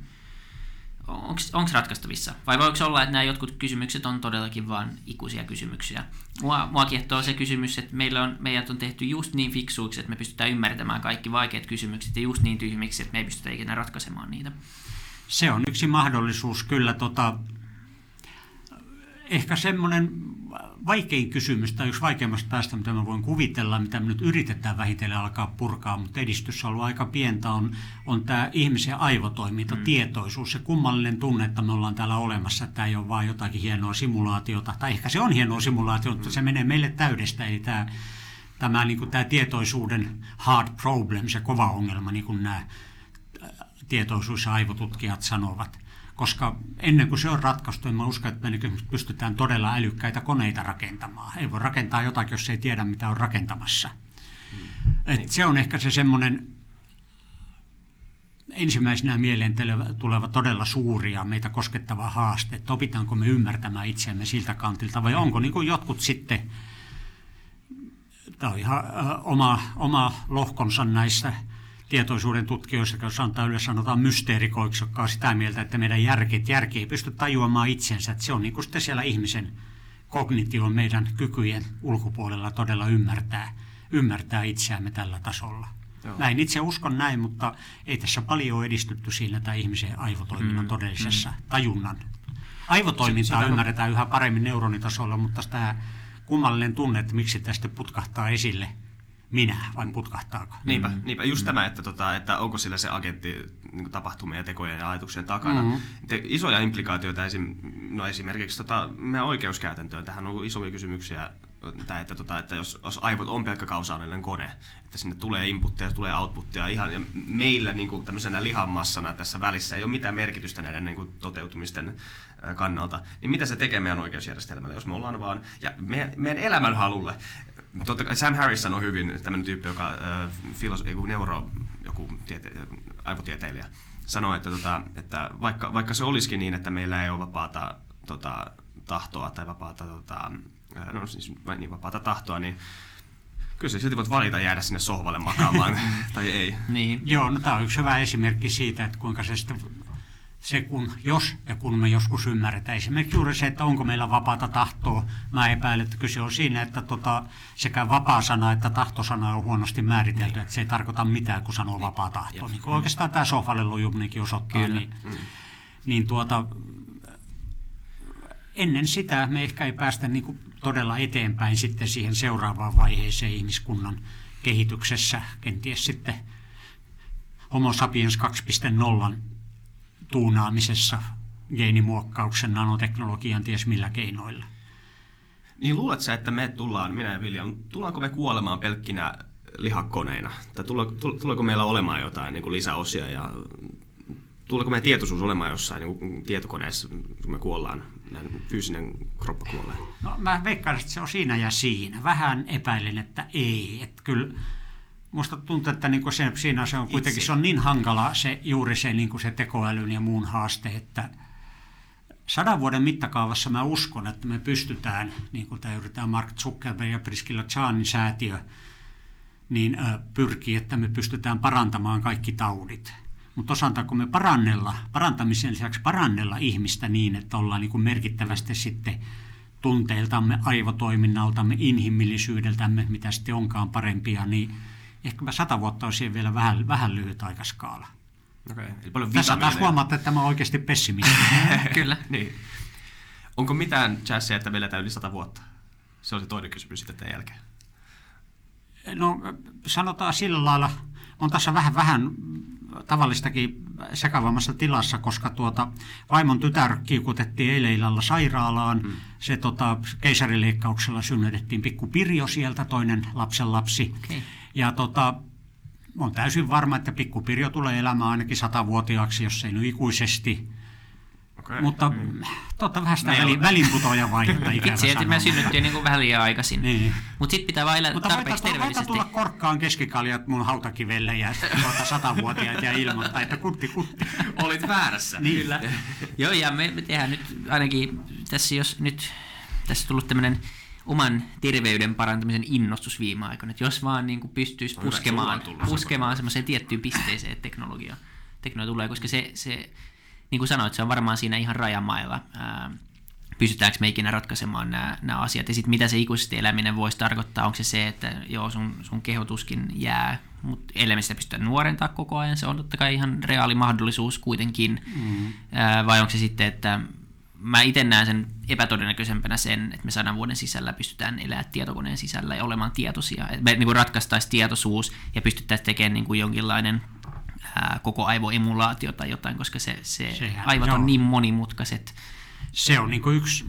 onko ratkaistavissa? Vai voiko olla, että nämä jotkut kysymykset on todellakin vain ikuisia kysymyksiä? Mua, mua kiehtoo se kysymys, että meillä on, meidät on tehty just niin fiksuiksi, että me pystytään ymmärtämään kaikki vaikeat kysymykset ja just niin tyhmiksi, että me ei pystytä ikinä ratkaisemaan niitä. Se on yksi mahdollisuus kyllä. Tota, ehkä semmoinen vaikein kysymys tai yksi vaikeimmasta päästä, mitä mä voin kuvitella, mitä me nyt yritetään vähitellen alkaa purkaa, mutta edistys on ollut aika pientä, on, on tämä ihmisen aivotoiminta, mm. tietoisuus, se kummallinen tunne, että me ollaan täällä olemassa, että tämä ei ole vain jotakin hienoa simulaatiota, tai ehkä se on hienoa simulaatiota, mutta se menee meille täydestä, eli tämä, tämä, niin kuin tämä tietoisuuden hard problem, se kova ongelma, niin kuin nämä tietoisuus- ja aivotutkijat sanovat – koska ennen kuin se on ratkaistu, niin mä uskon, että me pystytään todella älykkäitä koneita rakentamaan. Ei voi rakentaa jotakin, jos ei tiedä, mitä on rakentamassa. Hmm. Et se on ehkä se semmoinen ensimmäisenä mieleen tuleva todella suuri ja meitä koskettava haaste, että opitaanko me ymmärtämään itseämme siltä kantilta vai onko niin kuin jotkut sitten, tämä on ihan oma, oma lohkonsa näissä tietoisuuden tutkijoissa, jos sanotaan yleensä sanotaan mysteerikoiksi, jotka on sitä mieltä, että meidän järki, järki ei pysty tajuamaan itsensä. Että se on niin kuin sitten siellä ihmisen kognition meidän kykyjen ulkopuolella todella ymmärtää, ymmärtää itseämme tällä tasolla. Joo. Näin itse uskon näin, mutta ei tässä paljon edistytty siinä tämä ihmisen aivotoiminnan mm, todellisessa mm. tajunnan. Aivotoimintaa ymmärretään yhä paremmin neuronitasolla, mutta tämä kummallinen tunne, että miksi tästä putkahtaa esille – minä, vai putkahtaako? Niinpä, mm. niinpä. just mm. tämä, että, tota, että onko sillä se agentti niin tapahtumien ja tekojen ja ajatuksien takana. Mm. Te, isoja implikaatioita esim, no esimerkiksi tota, meidän oikeuskäytäntöön. Tähän on isoja kysymyksiä, tämä, että, tota, että jos, jos aivot on pelkkä kausaalinen kone, että sinne tulee inputteja, tulee outputteja, ihan, ja meillä niin kuin tämmöisenä lihanmassana tässä välissä ei ole mitään merkitystä näiden niin kuin, toteutumisten kannalta, niin mitä se tekee meidän oikeusjärjestelmälle, jos me ollaan vaan, ja meidän, meidän elämänhalulle, Totta kai Sam Harris on hyvin tämmöinen tyyppi, joka äh, filos, joku neuro, joku tiete, aivotieteilijä, sanoi, että, tota, että vaikka, vaikka se olisikin niin, että meillä ei ole vapaata tota, tahtoa tai vapaata, tota, no siis niin vapaata tahtoa, niin kyllä sä silti voit valita jäädä sinne sohvalle makaamaan tai ei. Niin. Joo, no tämä on yksi hyvä esimerkki siitä, että kuinka se sitten se, kun, jos ja kun me joskus ymmärretään. Esimerkiksi juuri se, että onko meillä vapaata tahtoa. Mä epäilen, että kyse on siinä, että tota, sekä vapaa-sana että tahtosana on huonosti määritelty. Niin. Että se ei tarkoita mitään, kun sanoo vapaa tahto. Niin kuin oikeastaan tämä sohvalle lujumninkin osoittaa. Kyllä. Niin, mm. niin tuota, ennen sitä me ehkä ei päästä niin kuin todella eteenpäin sitten siihen seuraavaan vaiheeseen ihmiskunnan kehityksessä. Kenties sitten Homo sapiens 2.0 tuunaamisessa, geenimuokkauksen, nanoteknologian, ties millä keinoilla. Niin luulet sä, että me tullaan, minä ja Vilja, tullaanko me kuolemaan pelkkinä lihakoneina? Tai tuleeko meillä olemaan jotain niin kuin lisäosia ja tuleeko meidän tietoisuus olemaan jossain niin kuin tietokoneessa, kun me kuollaan, fyysinen kroppa kuolee? No mä veikkaan, että se on siinä ja siinä. Vähän epäilen, että ei. Että kyllä Musta tuntuu, että niin se, siinä se on kuitenkin se on niin hankala se, juuri se, niin se tekoälyn ja muun haaste, että sadan vuoden mittakaavassa mä uskon, että me pystytään, niin kuin tämä yritetään Mark Zuckerberg ja Priskilla Chanin säätiö, niin pyrkii, että me pystytään parantamaan kaikki taudit. Mutta osantaako me parannella, parantamisen lisäksi parannella ihmistä niin, että ollaan niin kuin merkittävästi sitten tunteiltamme, aivotoiminnaltamme, inhimillisyydeltämme, mitä sitten onkaan parempia, niin – ehkä sata vuotta on siihen vielä vähän, vähän lyhyt aikaskaala. Okei, eli paljon Tässä taas huomaatte, että mä oon oikeasti pessimisti. Kyllä. niin. Onko mitään jazzia, että eletään yli sata vuotta? Se on se toinen kysymys sitten tämän jälkeen. No sanotaan sillä lailla, on tässä vähän, vähän tavallistakin sekavammassa tilassa, koska tuota, vaimon tytär kiikutettiin eilen illalla sairaalaan. Mm. Se tota, keisarileikkauksella synnytettiin pikku Pirjo sieltä, toinen lapsen lapsi. Okei. Ja tota, on täysin varma, että pikku Pirjo tulee elämään ainakin satavuotiaaksi, jos ei nyt ikuisesti. Okei. Mutta totta vähän sitä väli, välinputoja vaihetta ikävä Vitsi, että me synnyttiin niin kuin vähän liian aikaisin. Niin. Mutta sitten pitää elää Mutta tarpeeksi voita, voita terveellisesti. tulla korkkaan keskikaljat mun hautakivelle ja tuota satavuotiaat ja ilmoittaa, että kutti kutti. Olit väärässä. Niin. Kyllä. Joo, ja me, me tehdään nyt ainakin tässä, jos nyt tässä on tullut tämmöinen oman terveyden parantamisen innostus viime aikoina, että jos vaan niin kuin pystyisi puskemaan, on se puskemaan semmoiseen tiettyyn pisteeseen, että teknologia, teknologia tulee, koska se, se, niin kuin sanoit, se on varmaan siinä ihan rajamailla, ää, pystytäänkö me ikinä ratkaisemaan nämä, nämä asiat, ja sitten mitä se ikuisesti eläminen voisi tarkoittaa, onko se se, että joo, sun, sun kehotuskin jää, mutta elämistä pystytään nuorentaa koko ajan, se on totta kai ihan reaali mahdollisuus kuitenkin, mm. ää, vai onko se sitten, että mä itse näen sen epätodennäköisempänä sen, että me sadan vuoden sisällä pystytään elämään tietokoneen sisällä ja olemaan tietoisia. Me niin ratkaistaisiin tietoisuus ja pystyttäisiin tekemään niin kuin jonkinlainen ää, koko aivoemulaatio tai jotain, koska se, se Sehän- aivot on joo. niin monimutkaiset. Se on niin kuin yksi,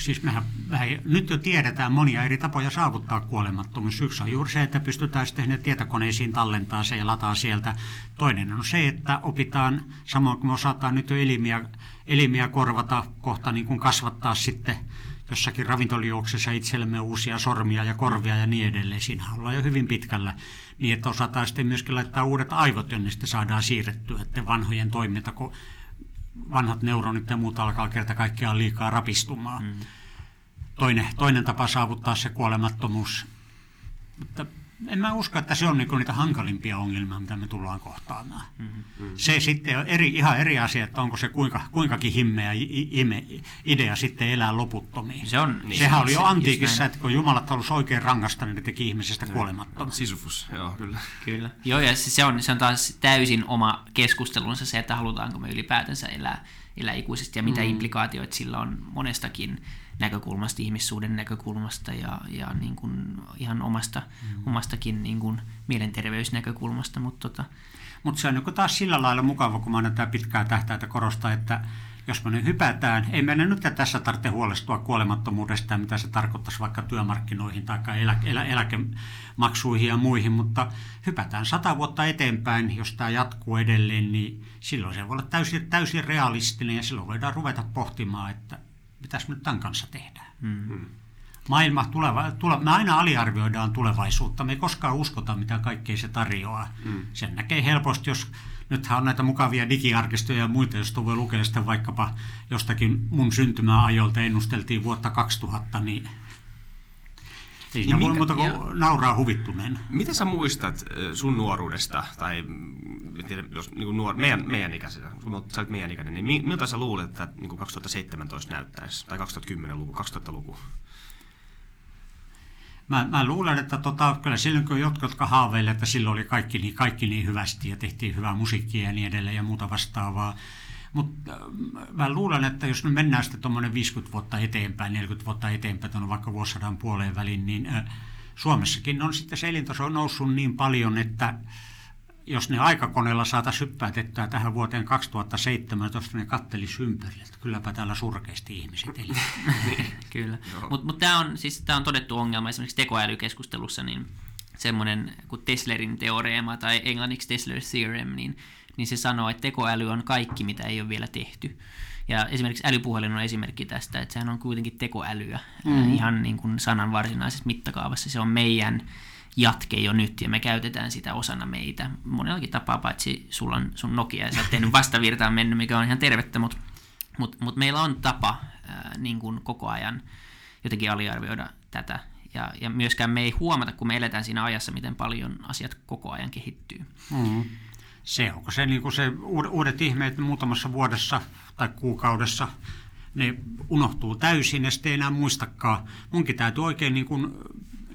siis mehän, vähän, nyt jo tiedetään monia eri tapoja saavuttaa kuolemattomuus. Yksi on juuri se, että pystytään sitten ne tietokoneisiin tallentaa se ja lataa sieltä. Toinen on se, että opitaan, samoin kuin me osataan nyt jo elimiä, elimiä korvata, kohta niin kuin kasvattaa sitten jossakin ravintolijuoksessa itsellemme uusia sormia ja korvia ja niin edelleen. Siinä ollaan jo hyvin pitkällä niin, että osataan sitten myöskin laittaa uudet aivot, jonne sitten saadaan siirrettyä, että vanhojen toiminta, vanhat neuronit ja muut alkaa kerta kaikkiaan liikaa rapistumaan. Mm. Toinen, toinen tapa saavuttaa se kuolemattomuus. Mutta en mä usko, että se on niinku niitä hankalimpia ongelmia, mitä me tullaan kohtaamaan. Mm-hmm. Se sitten on eri, ihan eri asia, että onko se kuinka, kuinkakin himmeä ime, idea sitten elää loputtomiin. Se on- niin, Sehän se- oli jo antiikissa, että kun Jumalat halusi oikein rangaista, niin ne teki ihmisestä kuolemattoman. Sisyfus, joo, kyllä. Kyllä. Joo, ja se se on, se on taas täysin oma keskustelunsa se, että halutaanko me ylipäätänsä elää, elää ikuisesti ja mitä mm. implikaatioita sillä on monestakin näkökulmasta, ihmissuuden näkökulmasta ja, ja niin kuin ihan omasta, mm. omastakin niin kuin mielenterveysnäkökulmasta, mutta tota, Mutta se on niin taas sillä lailla mukava, kun mä aina tätä pitkää tähtäitä korostaa, että jos me nyt hypätään, ei meidän nyt tässä tarvitse huolestua kuolemattomuudesta mitä se tarkoittaisi vaikka työmarkkinoihin tai elä, elä, eläkemaksuihin ja muihin, mutta hypätään sata vuotta eteenpäin, jos tämä jatkuu edelleen, niin silloin se voi olla täysin, täysin realistinen ja silloin voidaan ruveta pohtimaan, että mitäs me nyt tämän kanssa tehdään. mm. Maailma, tuleva, tule, me aina aliarvioidaan tulevaisuutta, me ei koskaan uskota, mitä kaikkea se tarjoaa. Mm. Sen näkee helposti, jos nythän on näitä mukavia digiarkistoja ja muita, joista voi lukea sitten vaikkapa jostakin mun syntymäajolta ennusteltiin vuotta 2000, niin ei niin voi muuta kuin joo. nauraa huvittuneen. Mitä sä muistat äh, sun nuoruudesta, tai mm, tiedä, jos niin kuin nuor, meidän, meidän ikäisenä, kun sä olet meidän ikäinen, niin mi- miltä sä luulet, että niin kuin 2017 näyttäisi, tai 2010-luku, 2000-luku? Mä, mä luulen, että tota, kyllä silloin kun jotkut, jotka haaveilevat, että silloin oli kaikki niin, kaikki niin hyvästi ja tehtiin hyvää musiikkia ja niin edelleen ja muuta vastaavaa. Mutta mä luulen, että jos me mennään sitten tuommoinen 50 vuotta eteenpäin, 40 vuotta eteenpäin, tuonne vaikka vuosisadan puoleen väliin, niin äh, Suomessakin on sitten se elintaso noussut niin paljon, että jos ne aikakoneella saataisiin hyppäätettyä tähän vuoteen 2017, ne kattelisi ympärille, että kylläpä täällä surkeasti ihmiset eli. Kyllä. Mutta mut tämä on, siis tää on todettu ongelma esimerkiksi tekoälykeskustelussa, niin semmoinen kuin Teslerin teoreema tai englanniksi Tesler's theorem, niin, niin se sanoo, että tekoäly on kaikki, mitä ei ole vielä tehty. Ja esimerkiksi älypuhelin on esimerkki tästä, että sehän on kuitenkin tekoälyä mm-hmm. ihan niin kuin sanan varsinaisessa mittakaavassa. Se on meidän jatke jo nyt ja me käytetään sitä osana meitä. Monellakin tapaa, paitsi sulla on sun Nokia ja sä oot tehnyt vastavirtaan mennyt, mikä on ihan tervettä, mutta mut, mut meillä on tapa ää, niin kuin koko ajan jotenkin aliarvioida tätä. Ja, ja myöskään me ei huomata, kun me eletään siinä ajassa, miten paljon asiat koko ajan kehittyy. Mm. Se onko se, niin kuin se uud- uudet ihmeet muutamassa vuodessa tai kuukaudessa, ne unohtuu täysin ja sitten ei enää muistakaan. Munkin täytyy oikein niin kuin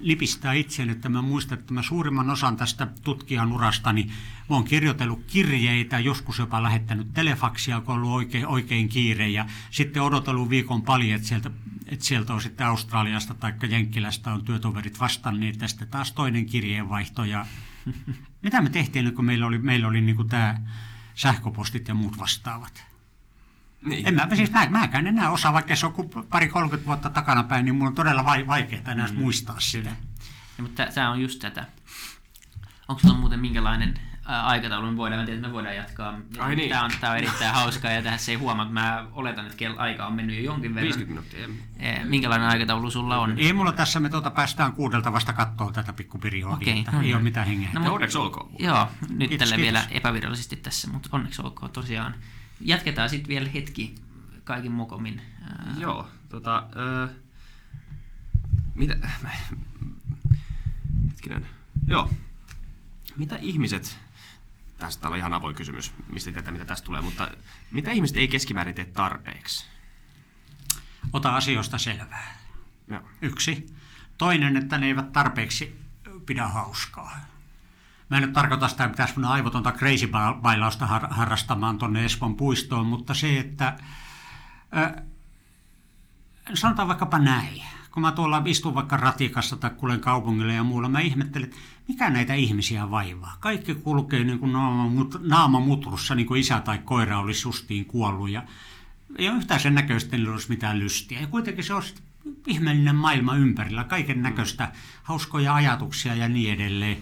lipistää itseen, että mä muistan, että mä suurimman osan tästä tutkijan urastani mä oon kirjoitellut kirjeitä, joskus jopa lähettänyt telefaksia, kun on ollut oikein, oikein kiire, ja sitten odotellut viikon paljon, että sieltä, että sieltä on sitten Australiasta tai Jenkkilästä on työtoverit vastanneet, tästä taas toinen kirjeenvaihto, ja mitä me tehtiin, kun meillä oli, meillä oli niin tämä sähköpostit ja muut vastaavat? Niin. En mä, siis mä, mäkään enää osaa, vaikka se on pari 30 vuotta takana päin, niin mulla on todella vaikeaa enää mm. muistaa sitä. Ja, mutta tämä on just tätä. Onko sulla muuten minkälainen aikataulu, me voidaan, että me voidaan jatkaa. Ai niin. Tämä on, tämä on erittäin hauskaa ja tässä ei huomaa, että mä oletan, että kello aika on mennyt jo jonkin verran. 50 minuuttia. Eh, minkälainen aikataulu sulla on? Ei mulla tässä, me tuota päästään kuudelta vasta katsoa tätä pikkupiriodia. Okei, okay, no, ei ole mitään hengeä. No, onneksi olkoon. Joo, nyt kiitos, tällä kiitos. vielä epävirallisesti tässä, mutta onneksi olkoon tosiaan. Jatketaan sitten vielä hetki kaikin mokomin. Joo, tota, äh, mitä, hetkinen, joo, mitä ihmiset, tästä on ihan avoin kysymys, mistä tietää mitä tästä tulee, mutta mitä ihmiset ei keskimäärin tee tarpeeksi? Ota asioista selvää. Joo. Yksi. Toinen, että ne eivät tarpeeksi pidä hauskaa. Mä en nyt tarkoita sitä, että pitäisi mun aivotonta crazy bailausta har- harrastamaan tuonne Espoon puistoon, mutta se, että äh, sanotaan vaikkapa näin. Kun mä tuolla istun vaikka ratikassa tai kuulen kaupungille ja muulla, mä ihmettelen, että mikä näitä ihmisiä vaivaa. Kaikki kulkee niin kuin naama, mutrussa, niin kuin isä tai koira olisi justiin kuollut. Ja ei ole yhtään sen näköistä, että olisi mitään lystiä. Ja kuitenkin se on ihmeellinen maailma ympärillä, kaiken näköistä hauskoja ajatuksia ja niin edelleen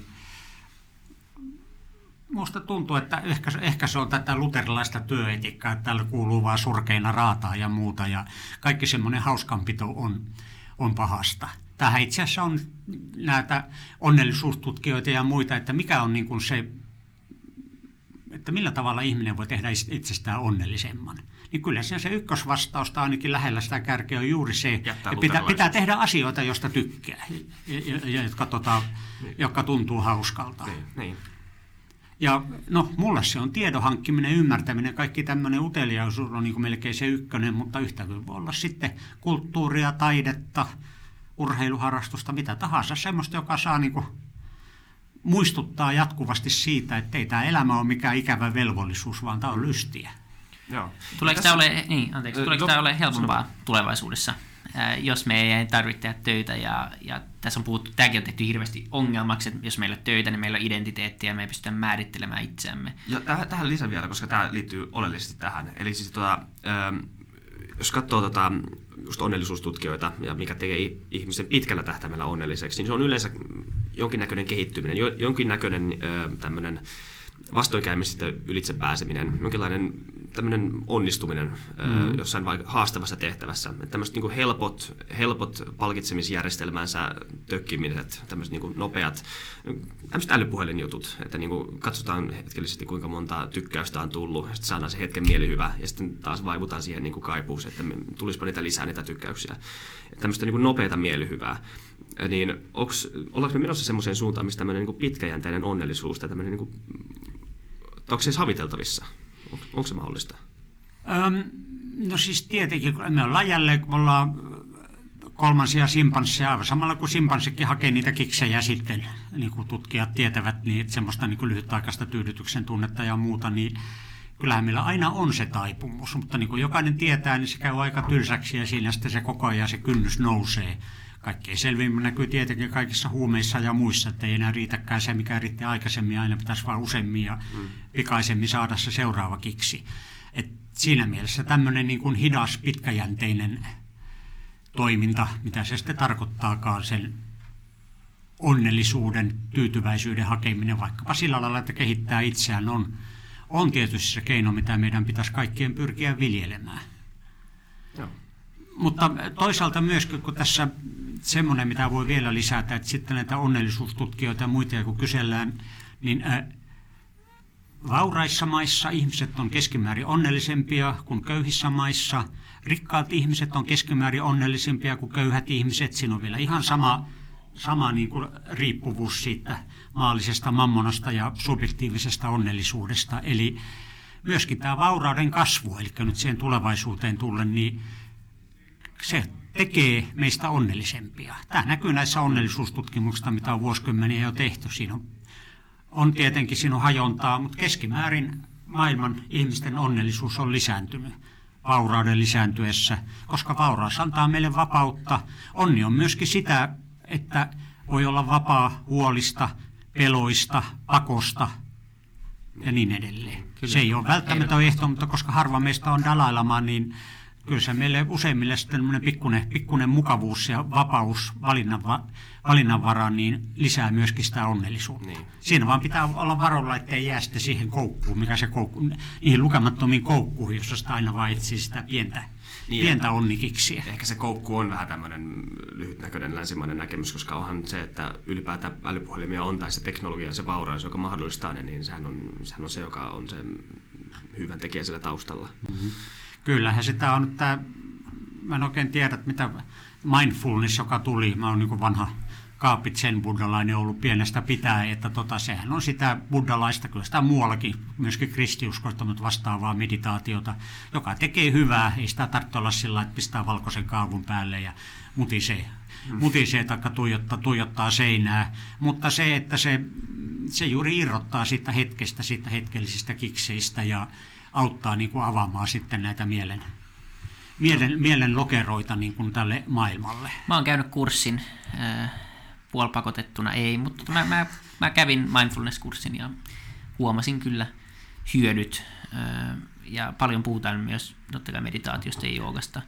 Minusta tuntuu, että ehkä, ehkä se on tätä luterilaista työetikkaa, että täällä kuuluu vaan surkeina raataa ja muuta, ja kaikki semmoinen hauskanpito on, on pahasta. Tähän itse asiassa on näitä onnellisuustutkijoita ja muita, että mikä on niin kuin se, että millä tavalla ihminen voi tehdä itsestään onnellisemman. Niin kyllä se, se ykkösvastausta ainakin lähellä sitä kärkeä on juuri se, että pitää, pitää tehdä asioita, joista tykkää, ja, ja, jotka, tota, niin. jotka tuntuu hauskalta. Niin, niin. Ja no, mulle se on tiedon hankkiminen, ymmärtäminen, kaikki tämmöinen uteliaisuus on niin kuin melkein se ykkönen, mutta yhtä voi olla sitten kulttuuria, taidetta, urheiluharrastusta, mitä tahansa, semmoista, joka saa niin kuin muistuttaa jatkuvasti siitä, että ei tämä elämä ole mikään ikävä velvollisuus, vaan tämä on lystiä. Joo. Tuleeko tämä ole, niin, anteeksi, tuleeko tämä ole helpompaa tulevaisuudessa? Jos me ei tarvitse tehdä töitä ja, ja tässä on puhuttu, tämäkin on tehty hirveästi ongelmaksi, että jos meillä on töitä, niin meillä on identiteettiä ja me ei pystytä määrittelemään itseämme. Ja tähän, tähän lisän vielä, koska tämä liittyy oleellisesti tähän. Eli siis tota, jos katsoo tota, just onnellisuustutkijoita ja mikä tekee ihmisen pitkällä tähtäimellä onnelliseksi, niin se on yleensä jonkinnäköinen kehittyminen, jonkinnäköinen tämmöinen vastoinkäymistä ylitse pääseminen, jonkinlainen tämmöinen onnistuminen mm. jossain vaikka haastavassa tehtävässä. Että tämmöiset niin helpot, helpot palkitsemisjärjestelmänsä tökkimiset, tämmöiset niin nopeat, tämmöiset älypuhelinjutut, että niin kuin katsotaan hetkellisesti kuinka monta tykkäystä on tullut, ja sitten saadaan se hetken mielihyvä, ja sitten taas vaivutaan siihen niin kaipuuseen, että tulispa niitä lisää niitä tykkäyksiä. Että tämmöistä niin nopeata mielihyvää niin onks, ollaanko me menossa semmoiseen suuntaan, missä tämmöinen niin pitkäjänteinen onnellisuus tai tämmöinen, niin kuin, onko se haviteltavissa? On, onko se mahdollista? Öm, no siis tietenkin, kun me ollaan jälleen, kun me ollaan kolmansia simpansseja, samalla kuin simpanssikin hakee niitä kiksejä sitten, niin kuin tutkijat tietävät, niin että semmoista niin kuin lyhytaikaista tyydytyksen tunnetta ja muuta, niin kyllähän meillä aina on se taipumus, mutta niin kuin jokainen tietää, niin se käy aika tylsäksi ja siinä sitten se koko ajan se kynnys nousee. Kaikkein selvimmin näkyy tietenkin kaikissa huumeissa ja muissa, että ei enää riitäkään se, mikä riitti aikaisemmin, aina pitäisi vaan useammin ja mm. pikaisemmin saada se seuraava kiksi. Et siinä mielessä tämmöinen niin kuin hidas, pitkäjänteinen toiminta, mitä se sitten tarkoittaakaan, sen onnellisuuden, tyytyväisyyden hakeminen vaikkapa sillä lailla, että kehittää itseään, on, on tietysti se keino, mitä meidän pitäisi kaikkien pyrkiä viljelemään. Joo. Mutta toisaalta myös, kun tässä semmoinen, mitä voi vielä lisätä, että sitten näitä onnellisuustutkijoita ja muita, kun kysellään, niin vauraissa maissa ihmiset on keskimäärin onnellisempia kuin köyhissä maissa. Rikkaat ihmiset on keskimäärin onnellisempia kuin köyhät ihmiset. Siinä on vielä ihan sama, sama niin kuin riippuvuus siitä maallisesta mammonasta ja subjektiivisesta onnellisuudesta. Eli myöskin tämä vaurauden kasvu, eli nyt siihen tulevaisuuteen tullen, niin se tekee meistä onnellisempia. Tämä näkyy näissä onnellisuustutkimuksissa, mitä on vuosikymmeniä jo tehty. Siinä on, on tietenkin siinä on hajontaa, mutta keskimäärin maailman ihmisten onnellisuus on lisääntynyt vaurauden lisääntyessä, koska vauraus antaa meille vapautta. Onni on myöskin sitä, että voi olla vapaa huolista, peloista, pakosta ja niin edelleen. Kyllä. Se ei ole välttämättä ehto, mutta koska harva meistä on Dalai niin kyllä se meille useimmille sitten pikkuinen, pikkuinen mukavuus ja vapaus valinnanva, valinnanvaraan niin lisää myöskin sitä onnellisuutta. Niin. Siinä vaan pitää olla varolla, ettei jää sitten siihen koukkuun, mikä se koukku, niihin lukemattomiin koukkuihin, jossa sitä aina vaan etsii sitä pientä, niin, pientä onnikiksiä. Ehkä se koukku on vähän tämmöinen lyhytnäköinen länsimainen näkemys, koska onhan se, että ylipäätään älypuhelimia on tai se teknologia se vauraus, joka mahdollistaa ne, niin sehän on, sehän on se, joka on se hyvän tekijä siellä taustalla. Mm-hmm. Kyllähän sitä on, että mä en oikein tiedä, mitä mindfulness, joka tuli, mä oon niin vanha kaapit sen buddhalainen ollut pienestä pitää, että tota, sehän on sitä buddhalaista, kyllä sitä muuallakin, myöskin kristiuskoista, mutta vastaavaa meditaatiota, joka tekee hyvää, ei sitä tarvitse olla sillä että pistää valkoisen kaavun päälle ja mutisee, mm. mutisee tai tuijottaa, tuijottaa seinää, mutta se, että se, se juuri irrottaa siitä hetkestä, siitä hetkellisistä kikseistä ja auttaa niin kuin avaamaan sitten näitä mielen, mielen, mielen lokeroita niin kuin tälle maailmalle. Mä oon käynyt kurssin äh, puolipakotettuna, ei, mutta mä, mä, mä kävin mindfulness-kurssin ja huomasin kyllä hyödyt. Äh, ja paljon puhutaan myös totta kai meditaatiosta ja joogasta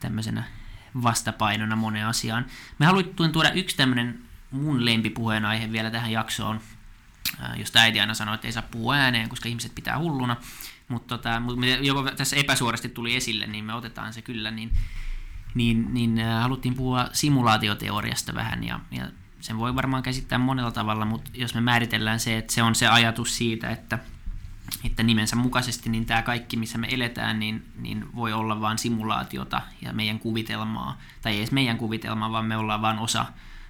tämmöisenä vastapainona moneen asiaan. Me haluttiin tuoda yksi tämmöinen mun lempipuheen aihe vielä tähän jaksoon, äh, josta äiti aina sanoi, että ei saa puhua ääneen, koska ihmiset pitää hulluna. Mutta tota, joko tässä epäsuorasti tuli esille, niin me otetaan se kyllä, niin, niin, niin haluttiin puhua simulaatioteoriasta vähän, ja, ja sen voi varmaan käsittää monella tavalla, mutta jos me määritellään se, että se on se ajatus siitä, että, että nimensä mukaisesti niin tämä kaikki, missä me eletään, niin, niin voi olla vain simulaatiota ja meidän kuvitelmaa, tai ei edes meidän kuvitelmaa, vaan me ollaan vain osa,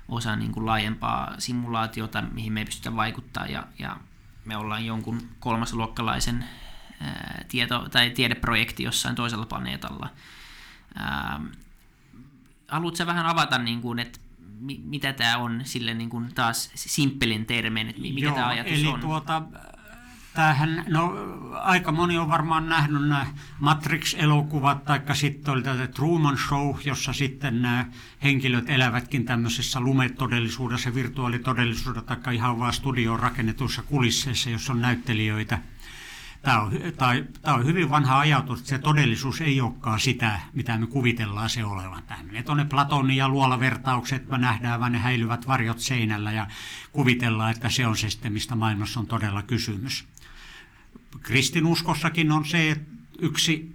osa niin kuin laajempaa simulaatiota, mihin me ei pystytä vaikuttaa, ja, ja me ollaan jonkun kolmasluokkalaisen tieto- tai tiedeprojekti jossain toisella planeetalla. haluatko vähän avata, niin kuin, että mitä tämä on sille niin kuin taas simppelin termein, että mikä Joo, tämä ajatus eli on? Tuota, tämähän, no aika moni on varmaan nähnyt nämä Matrix-elokuvat, tai sitten oli tätä Truman Show, jossa sitten nämä henkilöt elävätkin tämmöisessä lumetodellisuudessa, virtuaalitodellisuudessa, tai ihan vaan studioon rakennetuissa kulisseissa, jossa on näyttelijöitä – Tämä on, tai, tämä on hyvin vanha ajatus, että se todellisuus ei olekaan sitä, mitä me kuvitellaan se olevan. Tämä menee tuonne Platonin ja luolavertaukset, me nähdään vain ne häilyvät varjot seinällä ja kuvitellaan, että se on se sitten, mistä maailmassa on todella kysymys. Kristinuskossakin on se, että yksi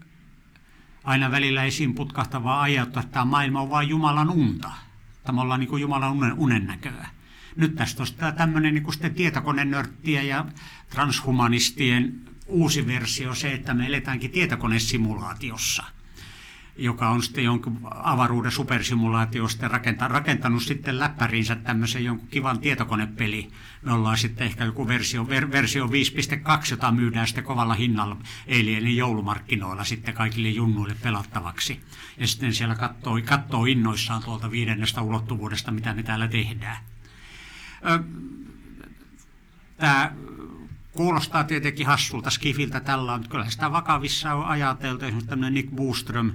aina välillä esiin putkahtava ajatus, että tämä maailma on vain Jumalan unta. Tämä ollaan niin kuin Jumalan unen, unen näköä. Nyt tästä on tämmöinen niin kuin tietokonenörttiä ja transhumanistien uusi versio se, että me eletäänkin tietokonesimulaatiossa joka on sitten jonkun avaruuden supersimulaatiosta rakentanut, rakentanut sitten läppäriinsä tämmöisen jonkun kivan tietokonepeli. Me ollaan sitten ehkä joku versio, ver, versio 5.2, jota myydään sitten kovalla hinnalla Eilienin joulumarkkinoilla sitten kaikille junnuille pelattavaksi. Ja sitten siellä katsoo innoissaan tuolta viidennestä ulottuvuudesta, mitä me täällä tehdään. Tämä Kuulostaa tietenkin hassulta skifiltä tällä, mutta kyllä sitä vakavissa on ajateltu. Esimerkiksi tämmöinen Nick Boström,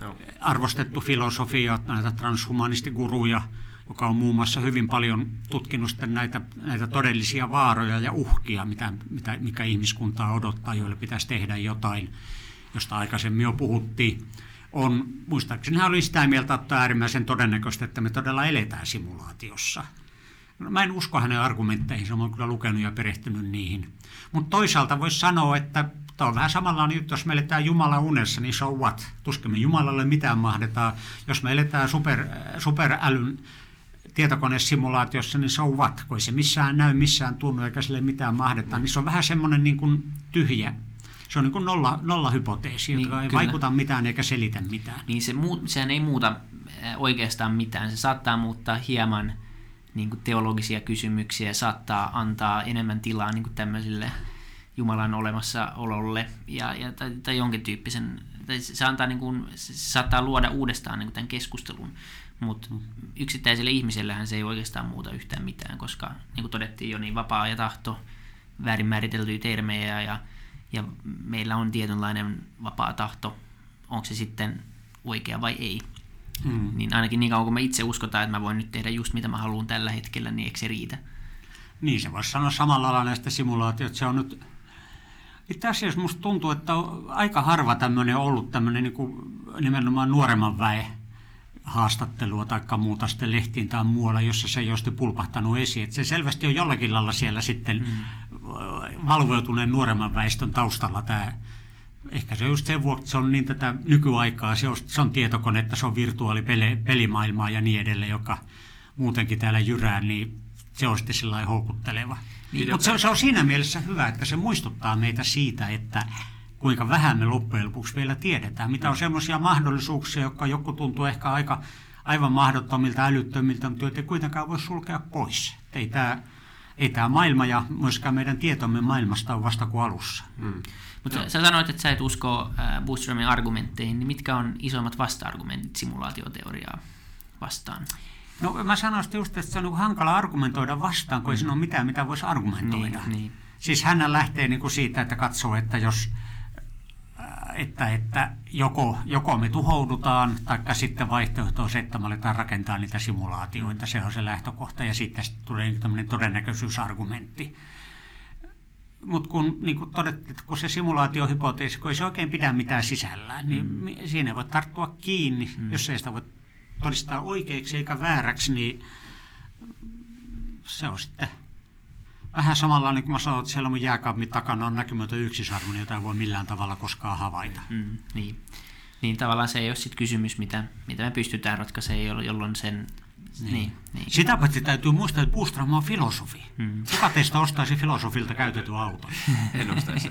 no. arvostettu filosofia, näitä transhumanistiguruja, joka on muun muassa hyvin paljon tutkinut näitä, näitä todellisia vaaroja ja uhkia, mitä, mitä, mikä ihmiskuntaa odottaa, joille pitäisi tehdä jotain, josta aikaisemmin jo puhuttiin. On, muistaakseni hän oli sitä mieltä, että on äärimmäisen todennäköistä, että me todella eletään simulaatiossa – mä en usko hänen argumentteihin, mä oon kyllä lukenut ja perehtynyt niihin. Mutta toisaalta voisi sanoa, että tämä on vähän samanlainen juttu, jos me eletään Jumala unessa, niin so what? Tuskin me Jumalalle mitään mahdetaan. Jos me eletään super, superälyn tietokonesimulaatiossa, niin so what? Kun ei se missään näy, missään tunnu, eikä sille mitään mahdeta. Niin se on vähän semmoinen niin kuin tyhjä se on niin kuin nolla, nolla hypoteesi, niin, joka ei kyllä. vaikuta mitään eikä selitä mitään. Niin se muu, sehän ei muuta oikeastaan mitään. Se saattaa muuttaa hieman niin kuin teologisia kysymyksiä saattaa antaa enemmän tilaa niin kuin tämmöisille Jumalan olemassaololle ja, ja, tai, tai jonkin tyyppisen, tai se, antaa niin kuin, se saattaa luoda uudestaan niin kuin tämän keskustelun, mutta yksittäiselle ihmisellähän se ei oikeastaan muuta yhtään mitään, koska niin kuin todettiin jo, niin vapaa ja tahto, väärin määriteltyjä termejä ja, ja meillä on tietynlainen vapaa tahto, onko se sitten oikea vai ei. Hmm. Niin ainakin niin kauan kun me itse uskotaan, että mä voin nyt tehdä just mitä mä haluan tällä hetkellä, niin eikö se riitä? Niin, se voisi sanoa samalla lailla näistä simulaatioista. Se on nyt itse asiassa musta tuntuu, että on aika harva tämmöinen ollut tämmöinen niin kuin nimenomaan nuoremman väen haastattelua tai muuta sitten lehtiin tai muualla, jossa se ei ole pulpahtanut esiin. Että se selvästi on jollakin lailla siellä sitten mm. valvoituneen nuoremman väestön taustalla tämä ehkä se just sen vuoksi, se on niin tätä nykyaikaa, se on, se on tietokonetta, se on virtuaalipelimaailmaa ja niin edelleen, joka muutenkin täällä jyrää, niin se on sitten sillä houkutteleva. Niin, Mutta se, se on siinä mielessä hyvä, että se muistuttaa meitä siitä, että kuinka vähän me loppujen lopuksi vielä tiedetään, mitä on semmoisia mahdollisuuksia, jotka joku tuntuu ehkä aika aivan mahdottomilta, älyttömiltä, mutta joita ei kuitenkaan voi sulkea pois. Ei tämä, ei maailma ja myöskään meidän tietomme maailmasta on vasta kuin alussa. Hmm. Mutta no. sä sanoit, että sä et usko äh, Bootstramin argumentteihin, niin mitkä on isoimmat vasta-argumentit simulaatioteoriaa vastaan? No mä sanoisin just, että se on niin hankala argumentoida vastaan, kun ei siinä ole mitään, mitä voisi argumentoida. Niin, niin. Siis hän lähtee niin kuin siitä, että katsoo, että jos että, että joko, joko me tuhoudutaan, tai sitten vaihtoehto on se, että me aletaan rakentaa niitä simulaatioita. Se on se lähtökohta, ja sitten tulee tämmöinen todennäköisyysargumentti. Mutta kun, niin kun todettiin, kun se simulaatiohypoteesi, kun ei se oikein pidä mitään sisällään, niin mm. siinä voi tarttua kiinni, mm. jos ei sitä voi todistaa oikeaksi eikä vääräksi, niin se on sitten vähän samalla niin kuin mä sanoin, että siellä mun jääkaapin takana on näkymätön yksisarvinen, jota ei voi millään tavalla koskaan havaita. Mm, niin. niin tavallaan se ei ole sit kysymys, mitä, mitä me pystytään ratkaisemaan, jolloin sen... Niin. Niin, niin. Sitä paitsi täytyy muistaa, että Boostram on filosofi. Mm. Kuka teistä ostaisi filosofilta käytetyn auton? en ostaisi.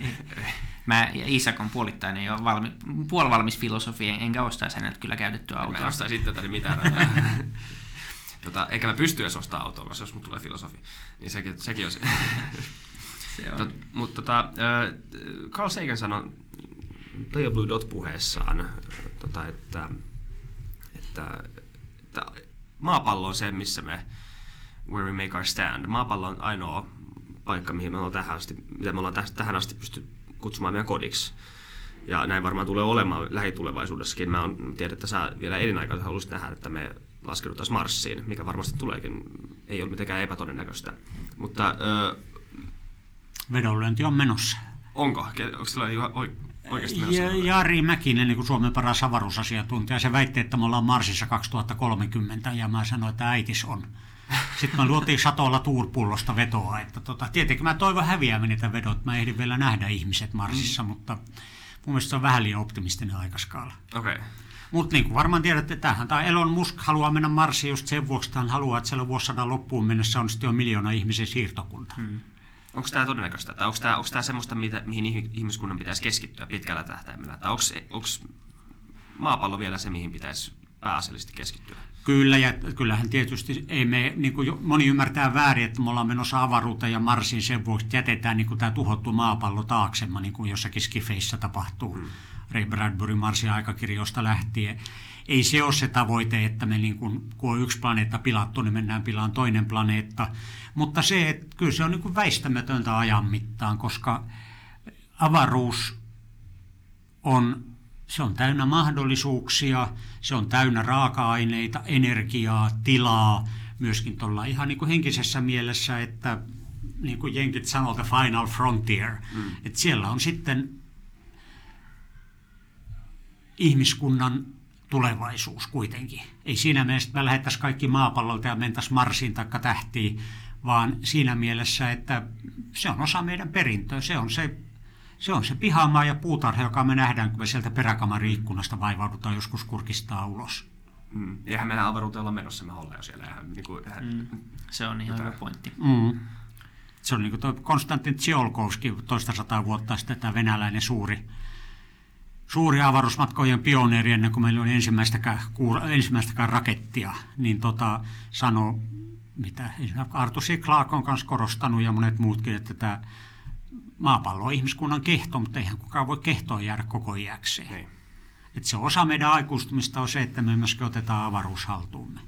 Mä, Isak on puolittainen jo valmi, puolivalmis filosofi, enkä ostaisi häneltä kyllä käytettyä autoa. Mä en ostaisi itse mitään. tota, eikä mä pysty edes ostamaan autoa, koska jos mulla tulee filosofi, niin sekin, sekin on se. se on. Tot, mutta tota, Carl Sagan sanoi Play Blue Dot puheessaan, tota, että, että, että maapallo on se, missä me where we make our stand. Maapallo on ainoa paikka, mihin me ollaan tähän asti, mitä me ollaan tähän asti pysty kutsumaan meidän kodiksi. Ja näin varmaan tulee olemaan lähitulevaisuudessakin. Mä on, tiedän, että sä vielä elinaikaisesti haluaisit nähdä, että me laskeuduttaisiin Marsiin, mikä varmasti tuleekin, ei ole mitenkään epätodennäköistä. Mutta, öö, Vedonlyönti on menossa. Onko? Onko sillä oikeasti? Ja, Jari Mäkinen, niin kuin Suomen paras avaruusasiantuntija, se väitti, että me ollaan Marsissa 2030, ja mä sanoin, että äitis on. Sitten me luotiin satolla tuurpullosta vetoa, että tota, tietenkin mä toivon häviämään niitä vedot, mä ehdin vielä nähdä ihmiset Marsissa, mm. mutta mun mielestä se on vähän liian optimistinen aikaskaala. Okei. Okay. Mutta niin kuin varmaan tiedätte, tähän tämä Elon Musk haluaa mennä Marsiin just sen vuoksi, että hän haluaa, että siellä vuosisadan loppuun mennessä on sitten jo miljoona ihmisen siirtokunta. Hmm. Onko tämä todennäköistä? Tai onko tämä, onko tämä semmoista, mitä, mihin ihmiskunnan pitäisi keskittyä pitkällä tähtäimellä? Tai onko, onko maapallo vielä se, mihin pitäisi pääasiallisesti keskittyä? Kyllä, ja kyllähän tietysti ei me, niin kuin moni ymmärtää väärin, että me ollaan menossa avaruuteen ja Marsiin sen vuoksi, että jätetään niin kuin tämä tuhottu maapallo taaksemme, niin kuin jossakin skifeissä tapahtuu. Hmm. Ray Bradbury Marsin aikakirjoista lähtien. Ei se ole se tavoite, että me niin kuin, kun on yksi planeetta pilattu, niin mennään pilaan toinen planeetta. Mutta se, että kyllä se on niin kuin väistämätöntä ajan mittaan, koska avaruus on, se on täynnä mahdollisuuksia, se on täynnä raaka-aineita, energiaa, tilaa, myöskin tuolla ihan niin kuin henkisessä mielessä, että niin kuin jenkit sanoo, the final frontier. Mm. Että siellä on sitten ihmiskunnan tulevaisuus kuitenkin. Ei siinä mielessä, että me lähettäisiin kaikki maapallolta ja mentäisiin Marsiin tai tähtiin, vaan siinä mielessä, että se on osa meidän perintöä. Se on se, se, on se pihamaa ja puutarha, joka me nähdään, kun me sieltä peräkamarin ikkunasta vaivaudutaan joskus kurkistaa ulos. Mm. Eihän meillä avaruuteen olla menossa, me ollaan jo siellä. Eihän, niin kuin, eihän, mm. Se on ihan hyvä pointti. Mm. Se on niin kuin Konstantin Tsiolkovski toista sataa vuotta sitten, tämä venäläinen suuri suuri avaruusmatkojen pioneeri ennen kuin meillä oli ensimmäistäkään, ensimmäistäkään rakettia, niin tota, sanoi, mitä Artu C. Clarke on kanssa korostanut ja monet muutkin, että tämä maapallo on ihmiskunnan kehto, mutta eihän kukaan voi kehtoon jäädä koko iäkseen. Niin. Et se osa meidän aikuistumista on se, että me myöskin otetaan avaruus haltuumme.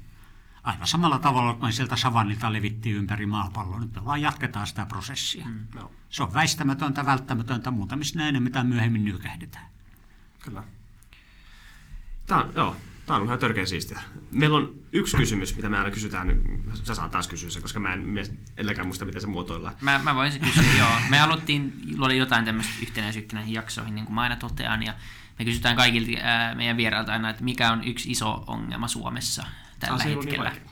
Aivan samalla tavalla, kun me sieltä savannilta levittiin ympäri maapalloa, nyt me vaan jatketaan sitä prosessia. Mm. Joo, Se on väistämätöntä, välttämätöntä, muuta missä näin, mitä myöhemmin nykähdetään. Kyllä. Tää on, joo, tää on ihan törkeä siistiä. Meillä on yksi kysymys, mitä me aina kysytään. Sä saat taas kysyä se, koska mä en edelläkään muista, miten se muotoillaan. Mä, mä voisin kysyä, joo. Me aloittiin, oli jotain tämmöistä yhtenäisyyttä näihin jaksoihin, niin kuin mä aina totean, ja me kysytään kaikilta ää, meidän vierailta aina, että mikä on yksi iso ongelma Suomessa tällä Ah, niin hetkellä. vaikea.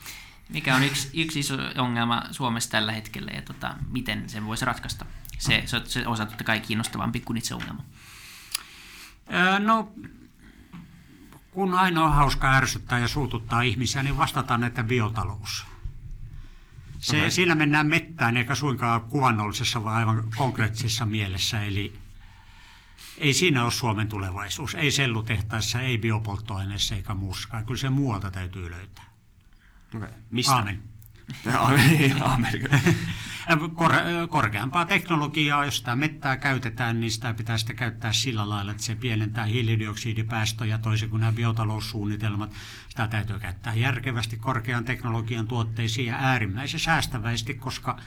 mikä on yksi, yksi iso ongelma Suomessa tällä hetkellä ja tota, miten sen voisi ratkaista. Se, se, se osa totta kai kiinnostavampi kuin itse ongelma. Öö, No, kun ainoa hauska ärsyttää ja suututtaa ihmisiä, niin vastataan, että biotalous. Se, Okei. Siinä mennään mettään, eikä suinkaan kuvannollisessa, vaan aivan konkreettisessa mielessä. Eli ei siinä ole Suomen tulevaisuus. Ei sellutehtaissa, ei biopolttoaineessa eikä muussakaan. Kyllä se muualta täytyy löytää. Okay. Mistä? Aamen. Aamen. Aamen. Kor, korkeampaa teknologiaa, jos sitä mettää käytetään, niin sitä pitää sitten käyttää sillä lailla, että se pienentää hiilidioksidipäästöjä toisin kuin nämä biotaloussuunnitelmat. Sitä täytyy käyttää järkevästi korkean teknologian tuotteisiin ja äärimmäisen säästäväisesti, koska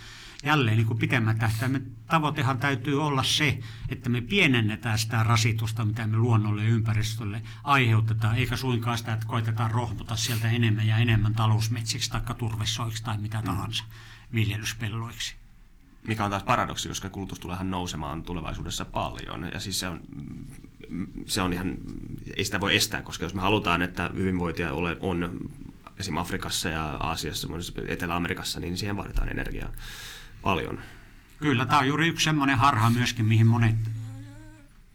jälleen niin kuin pitemmän tähtäimen tavoitehan täytyy olla se, että me pienennetään sitä rasitusta, mitä me luonnolle ja ympäristölle aiheutetaan, eikä suinkaan sitä, että koitetaan rohmuta sieltä enemmän ja enemmän talousmetsiksi tai turvesoiksi tai mitä tahansa viljelyspelloiksi. Mikä on taas paradoksi, koska kulutus tuleehan nousemaan tulevaisuudessa paljon. Ja siis se on, se on ihan, ei sitä voi estää, koska jos me halutaan, että hyvinvointia ole, on esimerkiksi Afrikassa ja Aasiassa, Etelä-Amerikassa, niin siihen vaaditaan energiaa paljon. Kyllä, tämä on juuri yksi semmoinen harha myöskin, mihin monet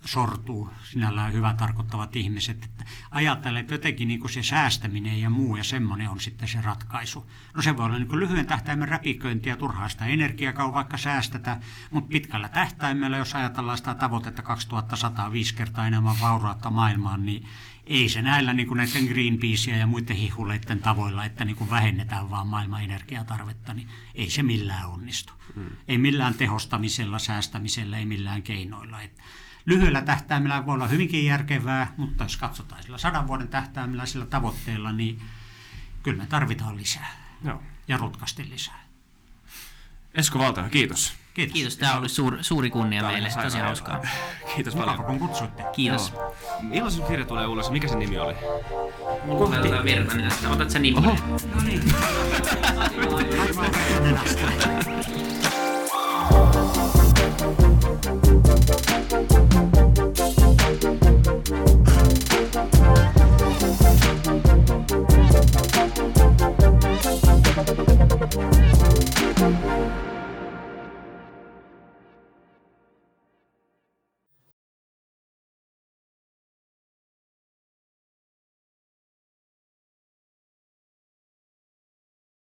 sortuu sinällään hyvä tarkoittavat ihmiset, että ajattelee, että jotenkin niin kuin se säästäminen ja muu ja semmoinen on sitten se ratkaisu. No se voi olla niin kuin lyhyen tähtäimen räpiköintiä, turhaa sitä energiaa vaikka säästetä, mutta pitkällä tähtäimellä, jos ajatellaan sitä tavoitetta 2105 kertaa enemmän vaurautta maailmaan, niin ei se näillä niin kuin näiden Greenpeaceä ja muiden hihuleiden tavoilla, että niin kuin vähennetään vaan maailman energiatarvetta, niin ei se millään onnistu. Hmm. Ei millään tehostamisella, säästämisellä, ei millään keinoilla. Et lyhyellä tähtäimellä voi olla hyvinkin järkevää, mutta jos katsotaan sillä sadan vuoden tähtäimellä sillä tavoitteella, niin kyllä me tarvitaan lisää Joo. ja rutkasti lisää. Esko Valtio, kiitos. Kiitos. Kiitos, tämä ollut suur, suuri kunnia oli meille, tosi hauskaa. Kiitos Mukava, paljon. kun kutsuitte. Kiitos. Milloin sun kirja tulee ulos? Mikä se nimi oli? Mulla on verran, otat sä nimi. No niin.